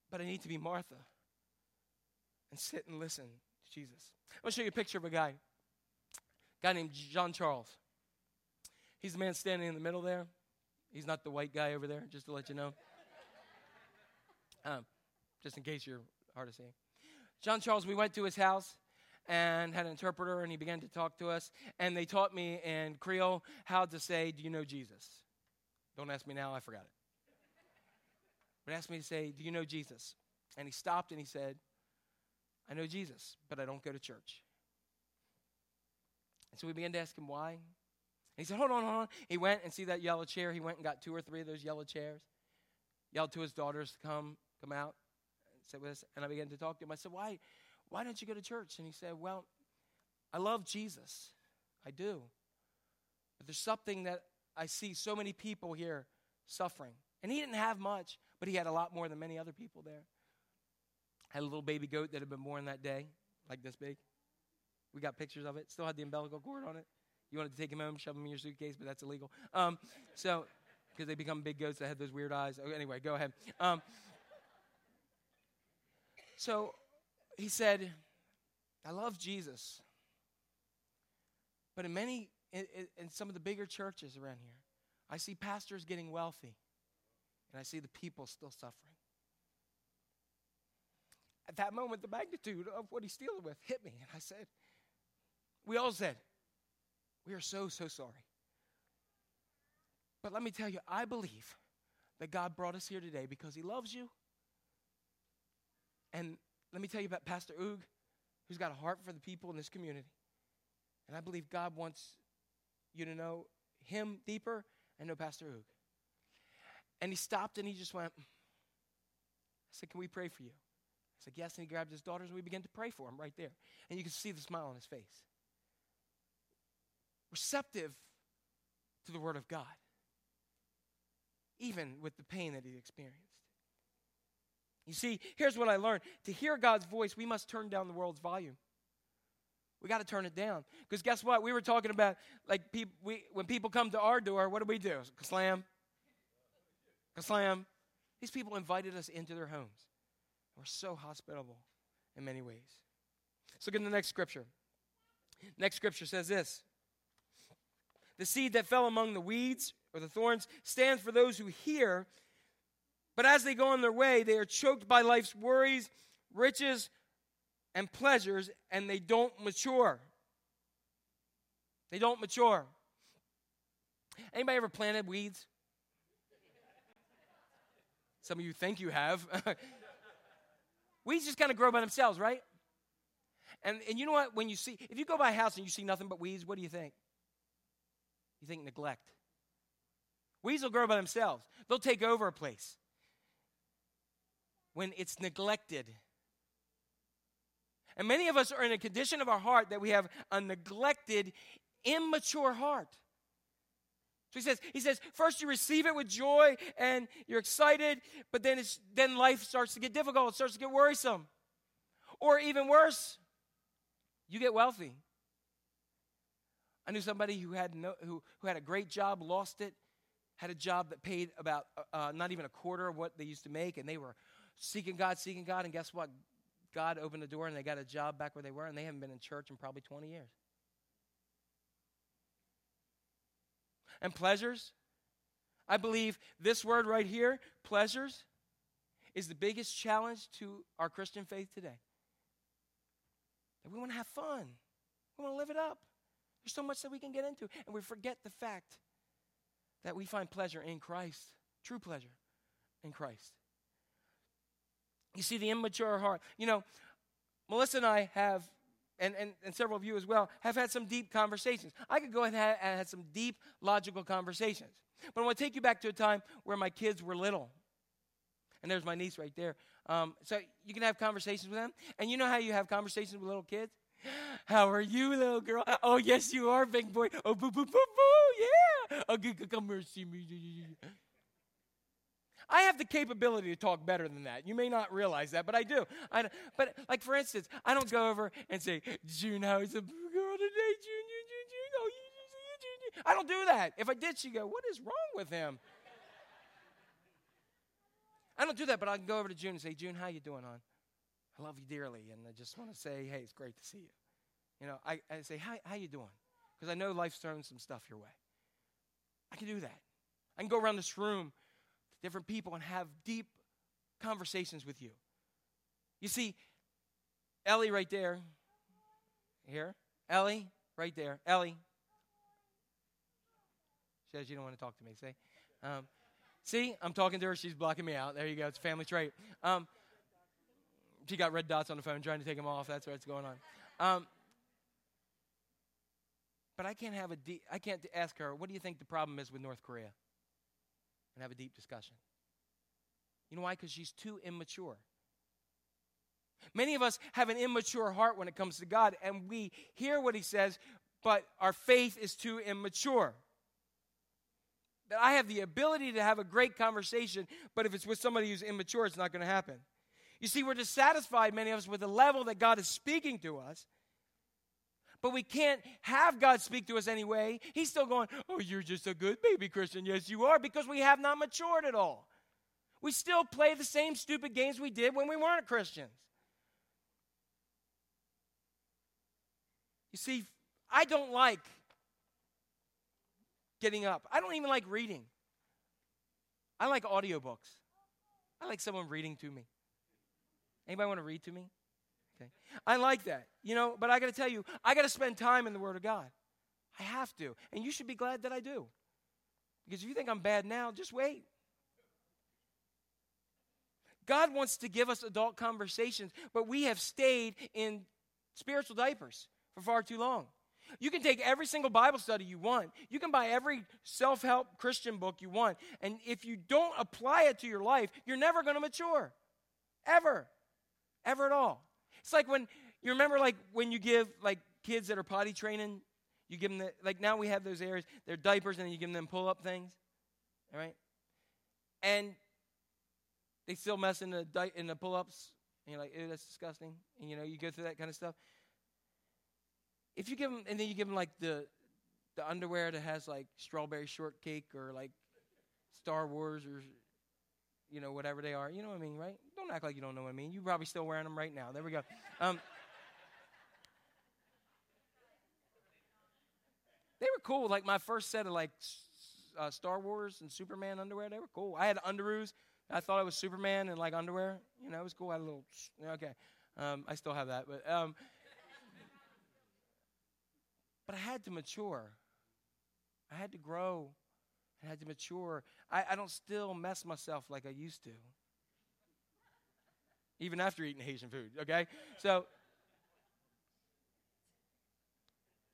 But I need to be Martha and sit and listen to Jesus. I'll show you a picture of a guy, a guy named John Charles. He's the man standing in the middle there. He's not the white guy over there, just to let you know. Um, just in case you're hard of see. John Charles, we went to his house and had an interpreter, and he began to talk to us. And they taught me in Creole how to say, Do you know Jesus? Don't ask me now, I forgot it. But asked me to say, Do you know Jesus? And he stopped and he said, I know Jesus, but I don't go to church. And so we began to ask him why. And he said, Hold on, hold on. He went and see that yellow chair. He went and got two or three of those yellow chairs. Yelled to his daughters to come, come out and I began to talk to him. I said, Why, why don't you go to church? And he said, Well, I love Jesus. I do. But there's something that I see so many people here suffering. And he didn't have much, but he had a lot more than many other people there. Had a little baby goat that had been born that day, like this big. We got pictures of it. Still had the umbilical cord on it. You wanted to take him home, shove him in your suitcase, but that's illegal. Um, so, because they become big goats that have those weird eyes. Oh, anyway, go ahead. Um, so he said, I love Jesus. But in many, in, in some of the bigger churches around here, I see pastors getting wealthy, and I see the people still suffering. At that moment, the magnitude of what he's dealing with hit me, and I said, We all said, We are so, so sorry. But let me tell you, I believe that God brought us here today because he loves you. And let me tell you about Pastor Oog, who's got a heart for the people in this community. And I believe God wants you to know him deeper and know Pastor Oog. And he stopped and he just went, I said, Can we pray for you? I said, Yes. And he grabbed his daughters and we began to pray for him right there. And you could see the smile on his face. Receptive to the Word of God, even with the pain that he experienced. You see, here's what I learned to hear God's voice, we must turn down the world's volume. We got to turn it down. Because guess what? We were talking about, like, peop- we, when people come to our door, what do we do? Slam. Slam. These people invited us into their homes. We're so hospitable in many ways. Let's look at the next scripture. Next scripture says this The seed that fell among the weeds or the thorns stands for those who hear, but as they go on their way, they are choked by life's worries, riches, and pleasures, and they don't mature. They don't mature. Anybody ever planted weeds? Some of you think you have. weeds just kind of grow by themselves, right? And, and you know what? When you see, if you go by a house and you see nothing but weeds, what do you think? You think neglect. Weeds will grow by themselves, they'll take over a place when it's neglected. And many of us are in a condition of our heart that we have a neglected, immature heart. So he says, he says, first you receive it with joy and you're excited, but then it's then life starts to get difficult, it starts to get worrisome. Or even worse, you get wealthy. I knew somebody who had no, who, who had a great job, lost it, had a job that paid about uh, not even a quarter of what they used to make, and they were seeking God, seeking God, and guess what? God opened the door and they got a job back where they were, and they haven't been in church in probably 20 years. And pleasures, I believe this word right here, pleasures, is the biggest challenge to our Christian faith today. That we want to have fun, we want to live it up. There's so much that we can get into, and we forget the fact that we find pleasure in Christ, true pleasure in Christ. You see, the immature heart. You know, Melissa and I have, and, and, and several of you as well, have had some deep conversations. I could go ahead and have, and had some deep, logical conversations. But I want to take you back to a time where my kids were little. And there's my niece right there. Um, so you can have conversations with them. And you know how you have conversations with little kids? How are you, little girl? Oh, yes, you are, big boy. Oh, boo, boo, boo, boo, yeah. Oh, come here, see me. I have the capability to talk better than that. You may not realize that, but I do. I, but, like, for instance, I don't go over and say, June, how's the girl today? June, June, June, June. Oh, you, June, June, June. I don't do that. If I did, she'd go, what is wrong with him? I don't do that, but I can go over to June and say, June, how you doing, hon? I love you dearly, and I just want to say, hey, it's great to see you. You know, I, I say, how, how you doing? Because I know life's throwing some stuff your way. I can do that. I can go around this room different people and have deep conversations with you. You see, Ellie right there, here, Ellie right there, Ellie. She says you don't want to talk to me. Say, um, see, I'm talking to her. She's blocking me out. There you go. It's family trait. Um, she got red dots on the phone trying to take them off. That's what's going on. Um, but I can't have a deep, I can't ask her, what do you think the problem is with North Korea? And have a deep discussion. You know why? Because she's too immature. Many of us have an immature heart when it comes to God, and we hear what He says, but our faith is too immature. That I have the ability to have a great conversation, but if it's with somebody who's immature, it's not going to happen. You see, we're dissatisfied, many of us, with the level that God is speaking to us. But we can't have God speak to us anyway. He's still going, Oh, you're just a good baby Christian. Yes, you are, because we have not matured at all. We still play the same stupid games we did when we weren't Christians. You see, I don't like getting up. I don't even like reading. I like audiobooks. I like someone reading to me. Anybody want to read to me? Okay. I like that. You know, but I got to tell you, I got to spend time in the Word of God. I have to. And you should be glad that I do. Because if you think I'm bad now, just wait. God wants to give us adult conversations, but we have stayed in spiritual diapers for far too long. You can take every single Bible study you want. You can buy every self help Christian book you want. And if you don't apply it to your life, you're never going to mature. Ever ever at all. It's like when you remember, like when you give like kids that are potty training, you give them the, like now we have those areas, they're diapers, and then you give them pull up things, all right? And they still mess in the di- in the pull ups, and you're like, ew, that's disgusting. And you know, you go through that kind of stuff. If you give them, and then you give them like the the underwear that has like strawberry shortcake or like Star Wars or you know, whatever they are. You know what I mean, right? Don't act like you don't know what I mean. You're probably still wearing them right now. There we go. Um, they were cool. Like my first set of like uh, Star Wars and Superman underwear, they were cool. I had underoos. I thought I was Superman in like underwear. You know, it was cool. I had a little. Okay, um, I still have that, but um, but I had to mature. I had to grow. I had to mature. I, I don't still mess myself like I used to. Even after eating Haitian food, okay? So,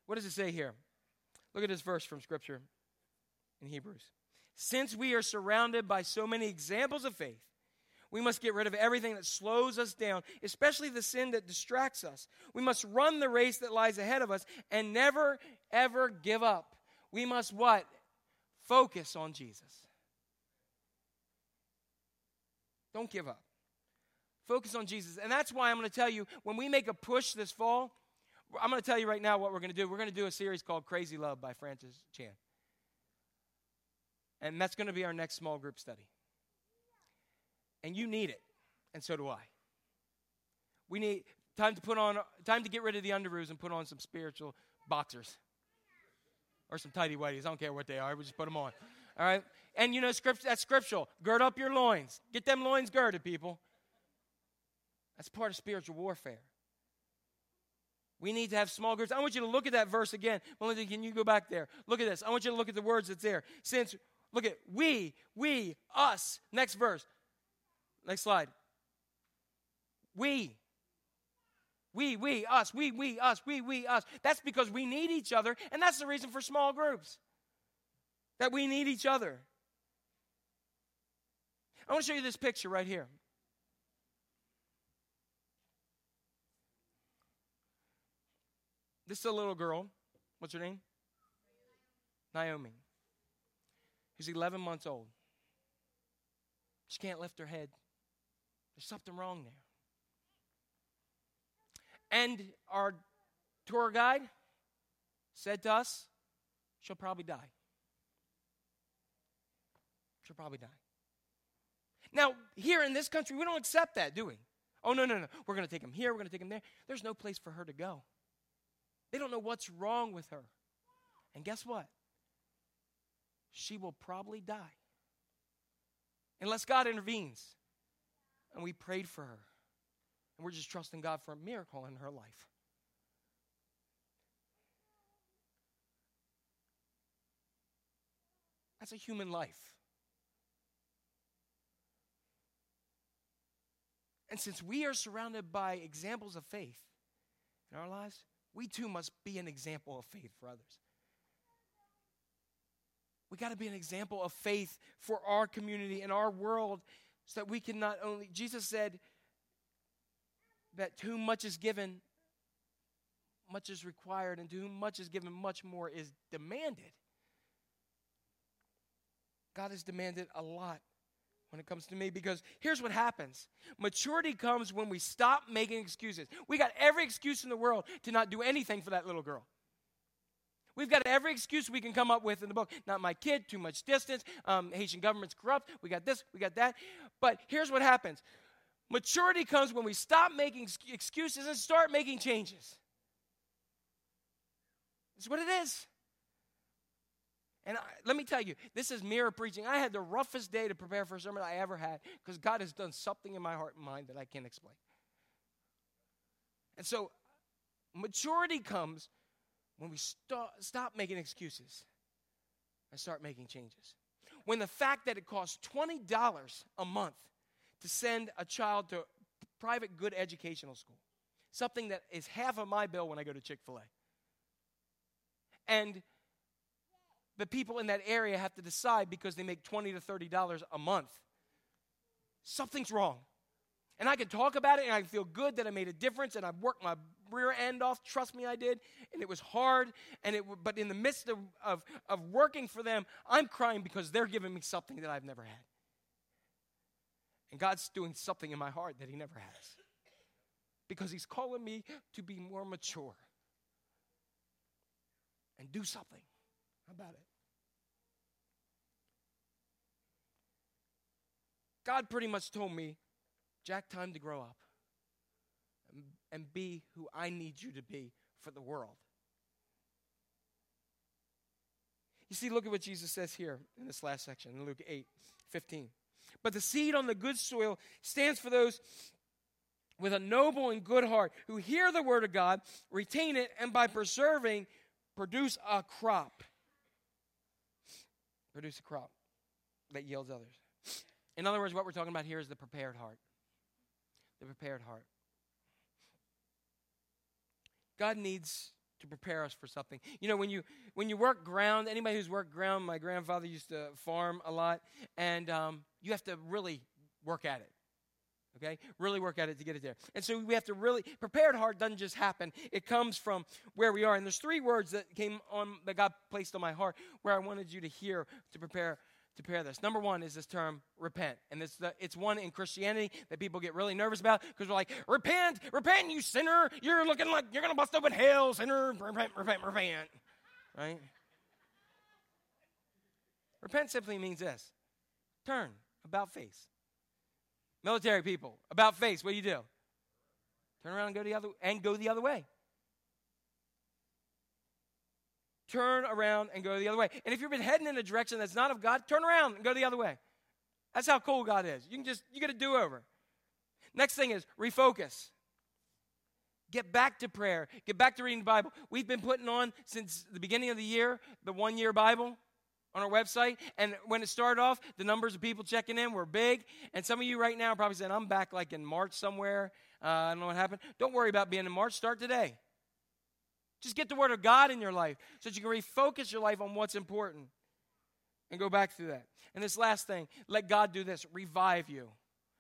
what does it say here? Look at this verse from Scripture in Hebrews. Since we are surrounded by so many examples of faith, we must get rid of everything that slows us down, especially the sin that distracts us. We must run the race that lies ahead of us and never, ever give up. We must what? Focus on Jesus. Don't give up. Focus on Jesus. And that's why I'm going to tell you when we make a push this fall, I'm going to tell you right now what we're going to do. We're going to do a series called Crazy Love by Francis Chan. And that's going to be our next small group study. And you need it, and so do I. We need time to put on time to get rid of the underoos and put on some spiritual boxers or some tidy whities. I don't care what they are. We just put them on. All right? And you know, script, that's scriptural. Gird up your loins. Get them loins girded, people. That's part of spiritual warfare. We need to have small groups. I want you to look at that verse again. Melinda, can you go back there? Look at this. I want you to look at the words that's there. Since, look at we, we, us. Next verse. Next slide. We. We, we, us, we, we, us, we, we, us. That's because we need each other, and that's the reason for small groups. That we need each other. I want to show you this picture right here. This is a little girl. What's her name? Naomi. Who's 11 months old. She can't lift her head. There's something wrong there. And our tour guide said to us, she'll probably die. She'll probably die. Now, here in this country, we don't accept that, do we? Oh, no, no, no. We're going to take him here, we're going to take him there. There's no place for her to go. They don't know what's wrong with her. And guess what? She will probably die. Unless God intervenes. And we prayed for her. And we're just trusting God for a miracle in her life. That's a human life. And since we are surrounded by examples of faith in our lives, we too must be an example of faith for others. We got to be an example of faith for our community and our world so that we can not only, Jesus said, that to whom much is given, much is required, and to whom much is given, much more is demanded. God has demanded a lot when it comes to me because here's what happens maturity comes when we stop making excuses. We got every excuse in the world to not do anything for that little girl. We've got every excuse we can come up with in the book. Not my kid, too much distance, um, Haitian government's corrupt, we got this, we got that. But here's what happens Maturity comes when we stop making excuses and start making changes. That's what it is. And I, let me tell you, this is mirror preaching. I had the roughest day to prepare for a sermon I ever had because God has done something in my heart and mind that I can't explain. And so, maturity comes when we stop, stop making excuses and start making changes. When the fact that it costs $20 a month to send a child to private good educational school, something that is half of my bill when I go to Chick fil A. And the people in that area have to decide because they make 20 to $30 a month. Something's wrong. And I can talk about it and I feel good that I made a difference and I've worked my rear end off. Trust me, I did. And it was hard. And it, but in the midst of, of, of working for them, I'm crying because they're giving me something that I've never had. And God's doing something in my heart that He never has. Because He's calling me to be more mature and do something about it. God pretty much told me, Jack, time to grow up and, and be who I need you to be for the world. You see, look at what Jesus says here in this last section, in Luke 8 15. But the seed on the good soil stands for those with a noble and good heart who hear the word of God, retain it, and by preserving, produce a crop. Produce a crop that yields others. In other words, what we're talking about here is the prepared heart. The prepared heart. God needs to prepare us for something. You know, when you when you work ground, anybody who's worked ground, my grandfather used to farm a lot, and um, you have to really work at it. Okay? Really work at it to get it there. And so we have to really prepared heart doesn't just happen. It comes from where we are. And there's three words that came on that God placed on my heart where I wanted you to hear to prepare to prepare this. Number one is this term repent. And it's, the, it's one in Christianity that people get really nervous about because we're like, repent, repent, you sinner. You're looking like you're going to bust open hell, sinner. Repent, repent, repent. Right? repent simply means this turn, about face. Military people, about face, what do you do? Turn around and go the other and go the other way. turn around and go the other way. And if you've been heading in a direction that's not of God, turn around and go the other way. That's how cool God is. You can just, you get a do over. Next thing is refocus. Get back to prayer. Get back to reading the Bible. We've been putting on since the beginning of the year the one year Bible on our website. And when it started off, the numbers of people checking in were big. And some of you right now are probably saying, I'm back like in March somewhere. Uh, I don't know what happened. Don't worry about being in March. Start today. Just get the Word of God in your life so that you can refocus your life on what's important and go back through that. And this last thing, let God do this revive you.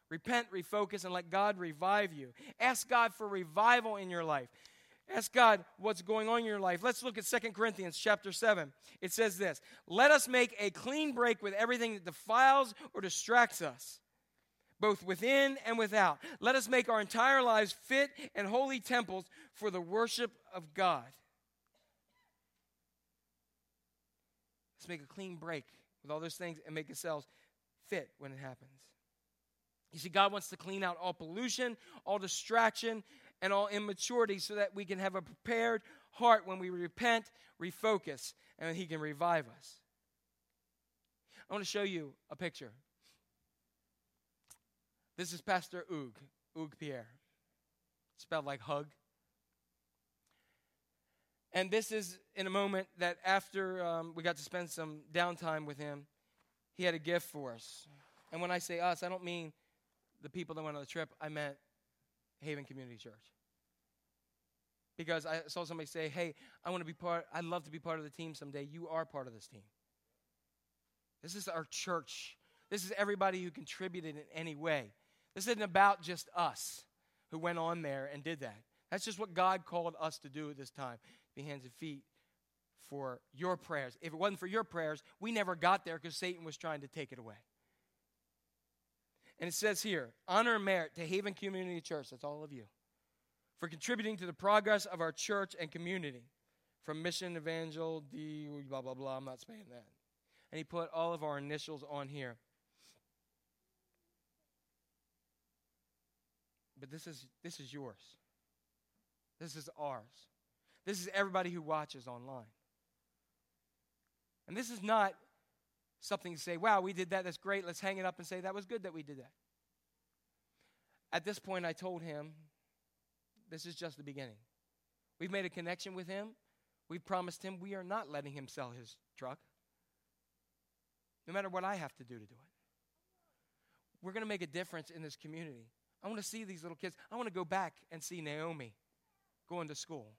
Repent, refocus, and let God revive you. Ask God for revival in your life. Ask God what's going on in your life. Let's look at Second Corinthians chapter 7. It says this Let us make a clean break with everything that defiles or distracts us, both within and without. Let us make our entire lives fit and holy temples for the worship of God. Let's make a clean break with all those things and make ourselves fit when it happens. You see, God wants to clean out all pollution, all distraction, and all immaturity so that we can have a prepared heart when we repent, refocus, and He can revive us. I want to show you a picture. This is Pastor Oog, Oog Pierre. Spelled like hug. And this is in a moment that after um, we got to spend some downtime with him, he had a gift for us. And when I say us, I don't mean the people that went on the trip, I meant Haven Community Church. Because I saw somebody say, hey, I want to be part, I'd love to be part of the team someday. You are part of this team. This is our church. This is everybody who contributed in any way. This isn't about just us who went on there and did that. That's just what God called us to do at this time be hands and feet for your prayers. If it wasn't for your prayers, we never got there because Satan was trying to take it away. And it says here honor and merit to Haven Community Church, that's all of you, for contributing to the progress of our church and community. From Mission Evangel D, blah, blah, blah. I'm not saying that. And he put all of our initials on here. But this is, this is yours. This is ours. This is everybody who watches online. And this is not something to say, wow, we did that, that's great, let's hang it up and say, that was good that we did that. At this point, I told him, this is just the beginning. We've made a connection with him. We've promised him we are not letting him sell his truck, no matter what I have to do to do it. We're going to make a difference in this community. I want to see these little kids. I want to go back and see Naomi going to school.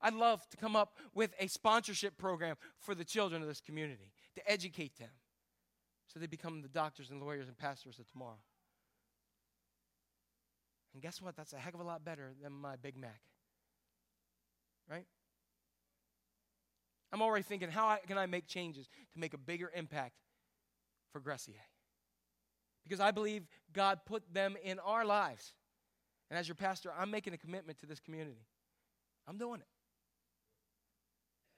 I'd love to come up with a sponsorship program for the children of this community to educate them so they become the doctors and lawyers and pastors of tomorrow. And guess what? That's a heck of a lot better than my Big Mac. Right? I'm already thinking, how can I make changes to make a bigger impact for Gressier? Because I believe God put them in our lives. And as your pastor, I'm making a commitment to this community. I'm doing it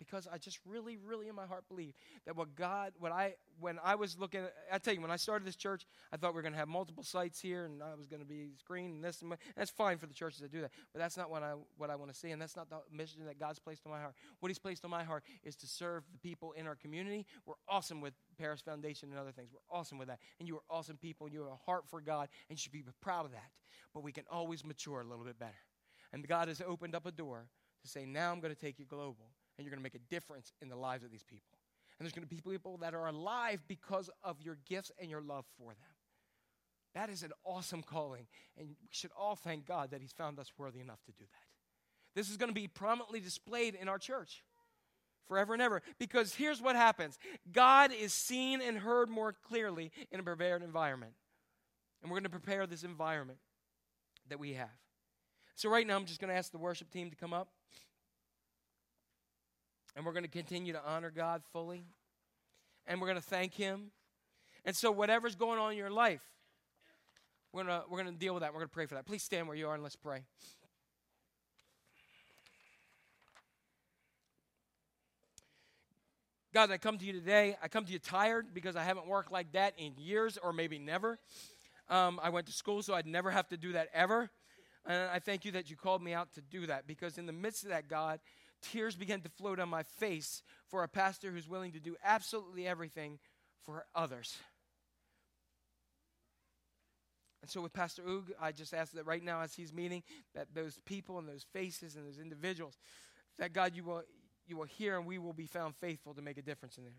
because I just really, really in my heart believe that what God, what I, when I was looking, I tell you, when I started this church, I thought we were going to have multiple sites here, and I was going to be screened and this and, and that's fine for the churches that do that, but that's not what I what I want to see, and that's not the mission that God's placed on my heart. What He's placed on my heart is to serve the people in our community. We're awesome with Paris Foundation and other things. We're awesome with that, and you are awesome people. and You have a heart for God, and you should be proud of that. But we can always mature a little bit better, and God has opened up a door to say, now I'm going to take you global and you're going to make a difference in the lives of these people. And there's going to be people that are alive because of your gifts and your love for them. That is an awesome calling, and we should all thank God that He's found us worthy enough to do that. This is going to be prominently displayed in our church forever and ever because here's what happens God is seen and heard more clearly in a prepared environment. And we're going to prepare this environment that we have. So, right now, I'm just going to ask the worship team to come up. And we're going to continue to honor God fully. And we're going to thank Him. And so, whatever's going on in your life, we're going we're to deal with that. We're going to pray for that. Please stand where you are and let's pray. God, I come to you today. I come to you tired because I haven't worked like that in years or maybe never. Um, I went to school so I'd never have to do that ever. And I thank you that you called me out to do that because in the midst of that, God, tears began to flow down my face for a pastor who's willing to do absolutely everything for others. And so, with Pastor Oog, I just ask that right now, as he's meeting, that those people and those faces and those individuals, that God, you will, you will hear and we will be found faithful to make a difference in there.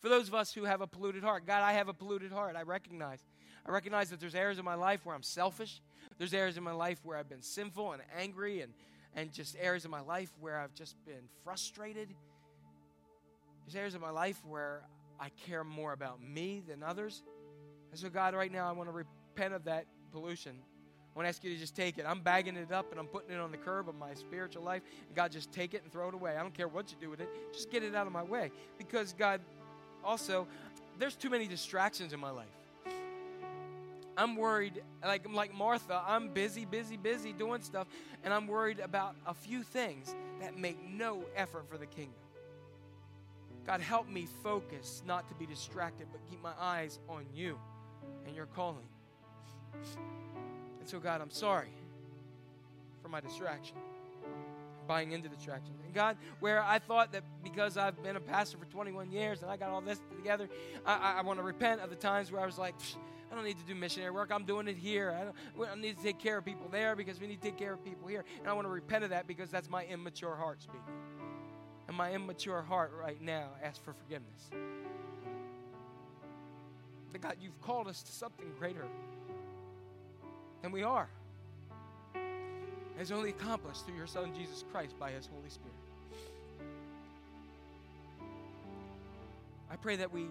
For those of us who have a polluted heart, God, I have a polluted heart. I recognize. I recognize that there's areas in my life where I'm selfish. There's areas in my life where I've been sinful and angry, and, and just areas of my life where I've just been frustrated. There's areas of my life where I care more about me than others. And so, God, right now, I want to repent of that pollution. I want to ask you to just take it. I'm bagging it up and I'm putting it on the curb of my spiritual life. And God, just take it and throw it away. I don't care what you do with it. Just get it out of my way. Because, God, also, there's too many distractions in my life. I'm worried, like like Martha, I'm busy, busy, busy doing stuff, and I'm worried about a few things that make no effort for the kingdom. God, help me focus, not to be distracted, but keep my eyes on you and your calling. And so, God, I'm sorry for my distraction, buying into distraction. And God, where I thought that because I've been a pastor for 21 years and I got all this together, I, I, I want to repent of the times where I was like, I don't need to do missionary work. I'm doing it here. I don't, I need to take care of people there because we need to take care of people here. And I want to repent of that because that's my immature heart speaking. And my immature heart right now asks for forgiveness. But God, you've called us to something greater than we are. It's only accomplished through your Son, Jesus Christ, by His Holy Spirit. I pray that we,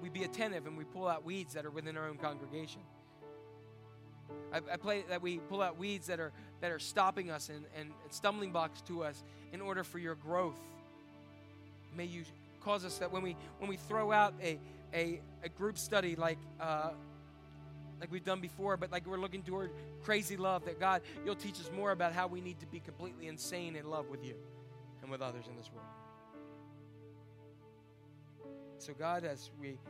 we be attentive and we pull out weeds that are within our own congregation. I, I pray that we pull out weeds that are, that are stopping us and, and stumbling blocks to us in order for your growth. May you cause us that when we, when we throw out a, a, a group study like, uh, like we've done before, but like we're looking toward crazy love, that God, you'll teach us more about how we need to be completely insane in love with you and with others in this world. So, God, as we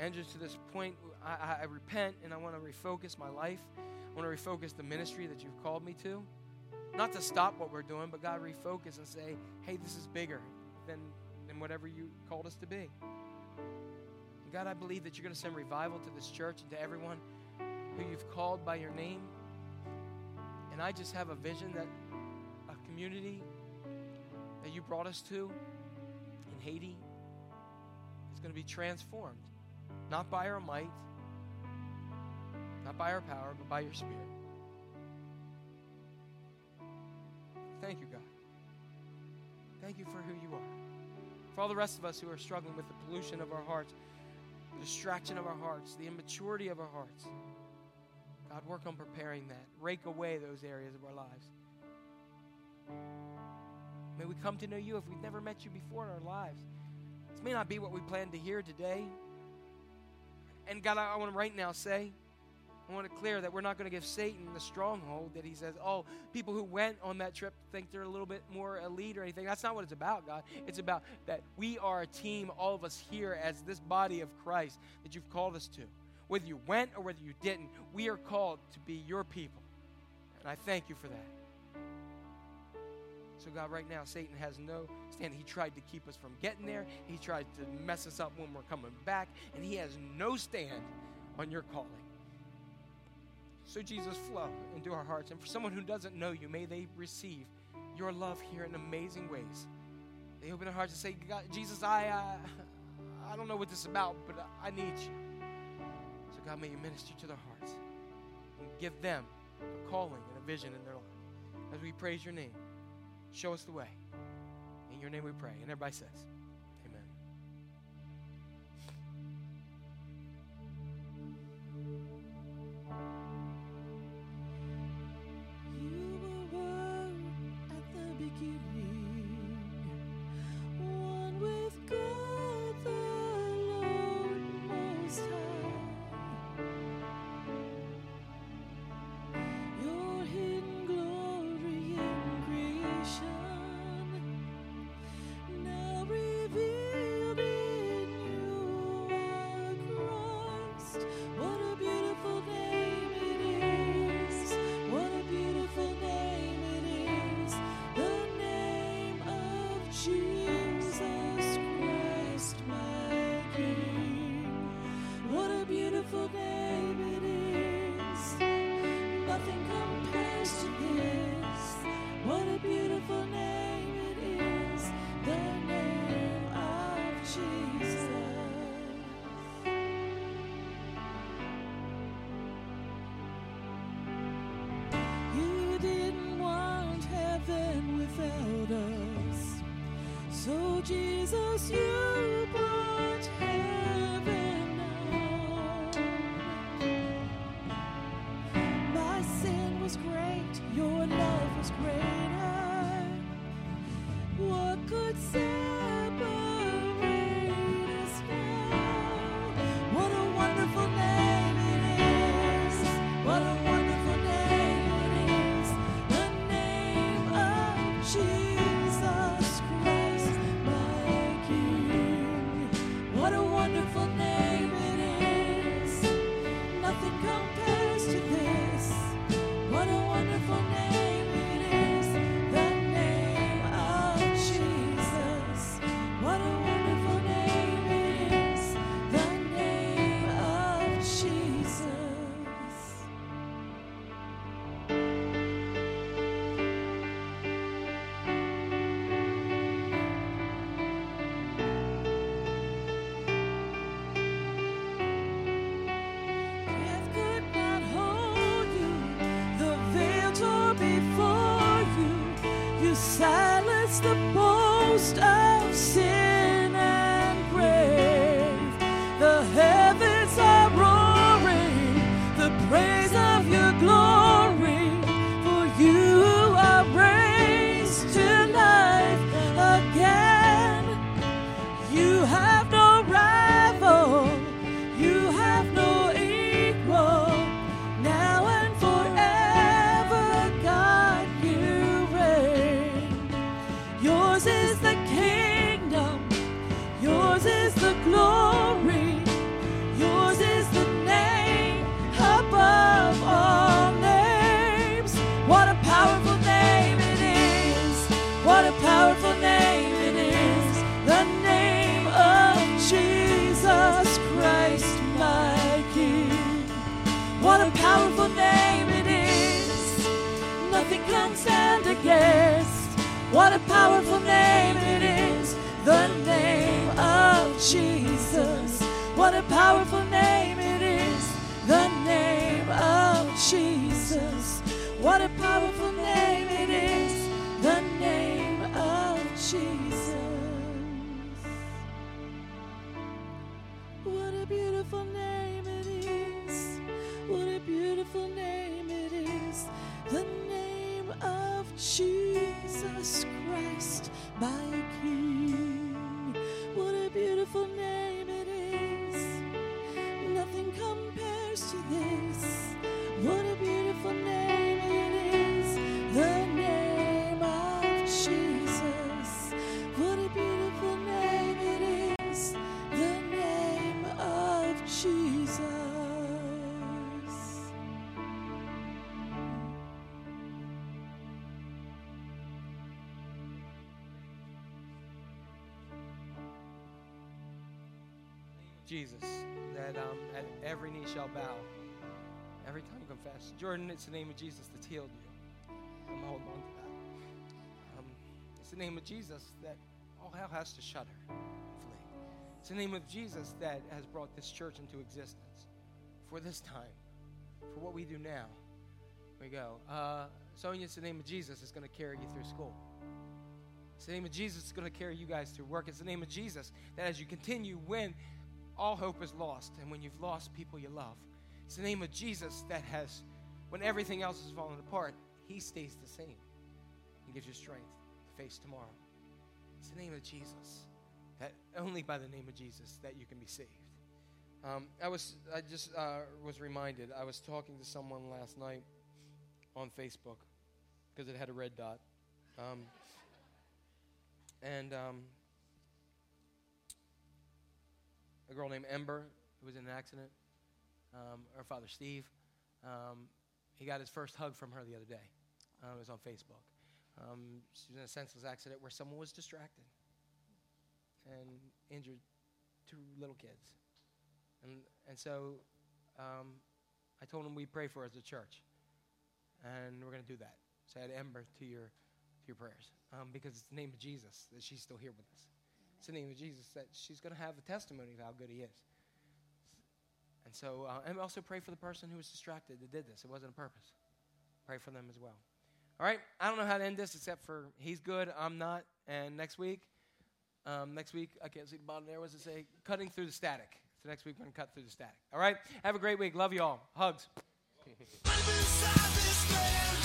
enter to this point, I, I repent and I want to refocus my life. I want to refocus the ministry that you've called me to. Not to stop what we're doing, but God, refocus and say, hey, this is bigger than, than whatever you called us to be. And God, I believe that you're going to send revival to this church and to everyone who you've called by your name. And I just have a vision that a community that you brought us to in Haiti is going to be transformed, not by our might, not by our power, but by your Spirit. Thank you, God. Thank you for who you are. For all the rest of us who are struggling with the pollution of our hearts, the distraction of our hearts, the immaturity of our hearts. God, work on preparing that. Rake away those areas of our lives. May we come to know you if we've never met you before in our lives. May not be what we planned to hear today. And God, I, I want to right now say, I want to clear that we're not going to give Satan the stronghold that he says, oh, people who went on that trip think they're a little bit more elite or anything. That's not what it's about, God. It's about that we are a team, all of us here as this body of Christ that you've called us to. Whether you went or whether you didn't, we are called to be your people. And I thank you for that. So, God, right now, Satan has no stand. He tried to keep us from getting there, he tried to mess us up when we're coming back, and he has no stand on your calling. So, Jesus, flow into our hearts. And for someone who doesn't know you, may they receive your love here in amazing ways. They open their hearts and say, God, Jesus, I, uh, I don't know what this is about, but I need you. So, God, may you minister to their hearts and give them a calling and a vision in their life. As we praise your name, show us the way. In your name we pray. And everybody says, Jesus, you. Jesus, that um, at every knee shall bow, every tongue confess. Jordan, it's the name of Jesus that's healed you. I'm holding on to that. Um, it's the name of Jesus that all hell has to shudder and flee. It's the name of Jesus that has brought this church into existence for this time, for what we do now. We go. Uh, Sonia, it's the name of Jesus that's going to carry you through school. It's the name of Jesus that's going to carry you guys through work. It's the name of Jesus that as you continue, when all hope is lost and when you've lost people you love, it's the name of Jesus that has, when everything else is falling apart, He stays the same and gives you strength to face tomorrow. It's the name of Jesus that only by the name of Jesus that you can be saved. Um, I was, I just uh, was reminded. I was talking to someone last night on Facebook because it had a red dot. Um, and um, a girl named Ember who was in an accident. Um, her father Steve, um, he got his first hug from her the other day. Uh, it was on Facebook. Um, she was in a senseless accident where someone was distracted and injured two little kids. And and so um, I told him we pray for her as a church, and we're going to do that. So add Ember to your to your prayers um, because it's the name of Jesus that she's still here with us. It's the name of Jesus that she's going to have a testimony of how good He is. And so, uh, and also pray for the person who was distracted that did this. It wasn't a purpose. Pray for them as well. All right. I don't know how to end this except for He's good. I'm not. And next week, Um, next week, I can't see the bottom there. What does it say? Cutting through the static. So next week, we're going to cut through the static. All right? Have a great week. Love you all. Hugs.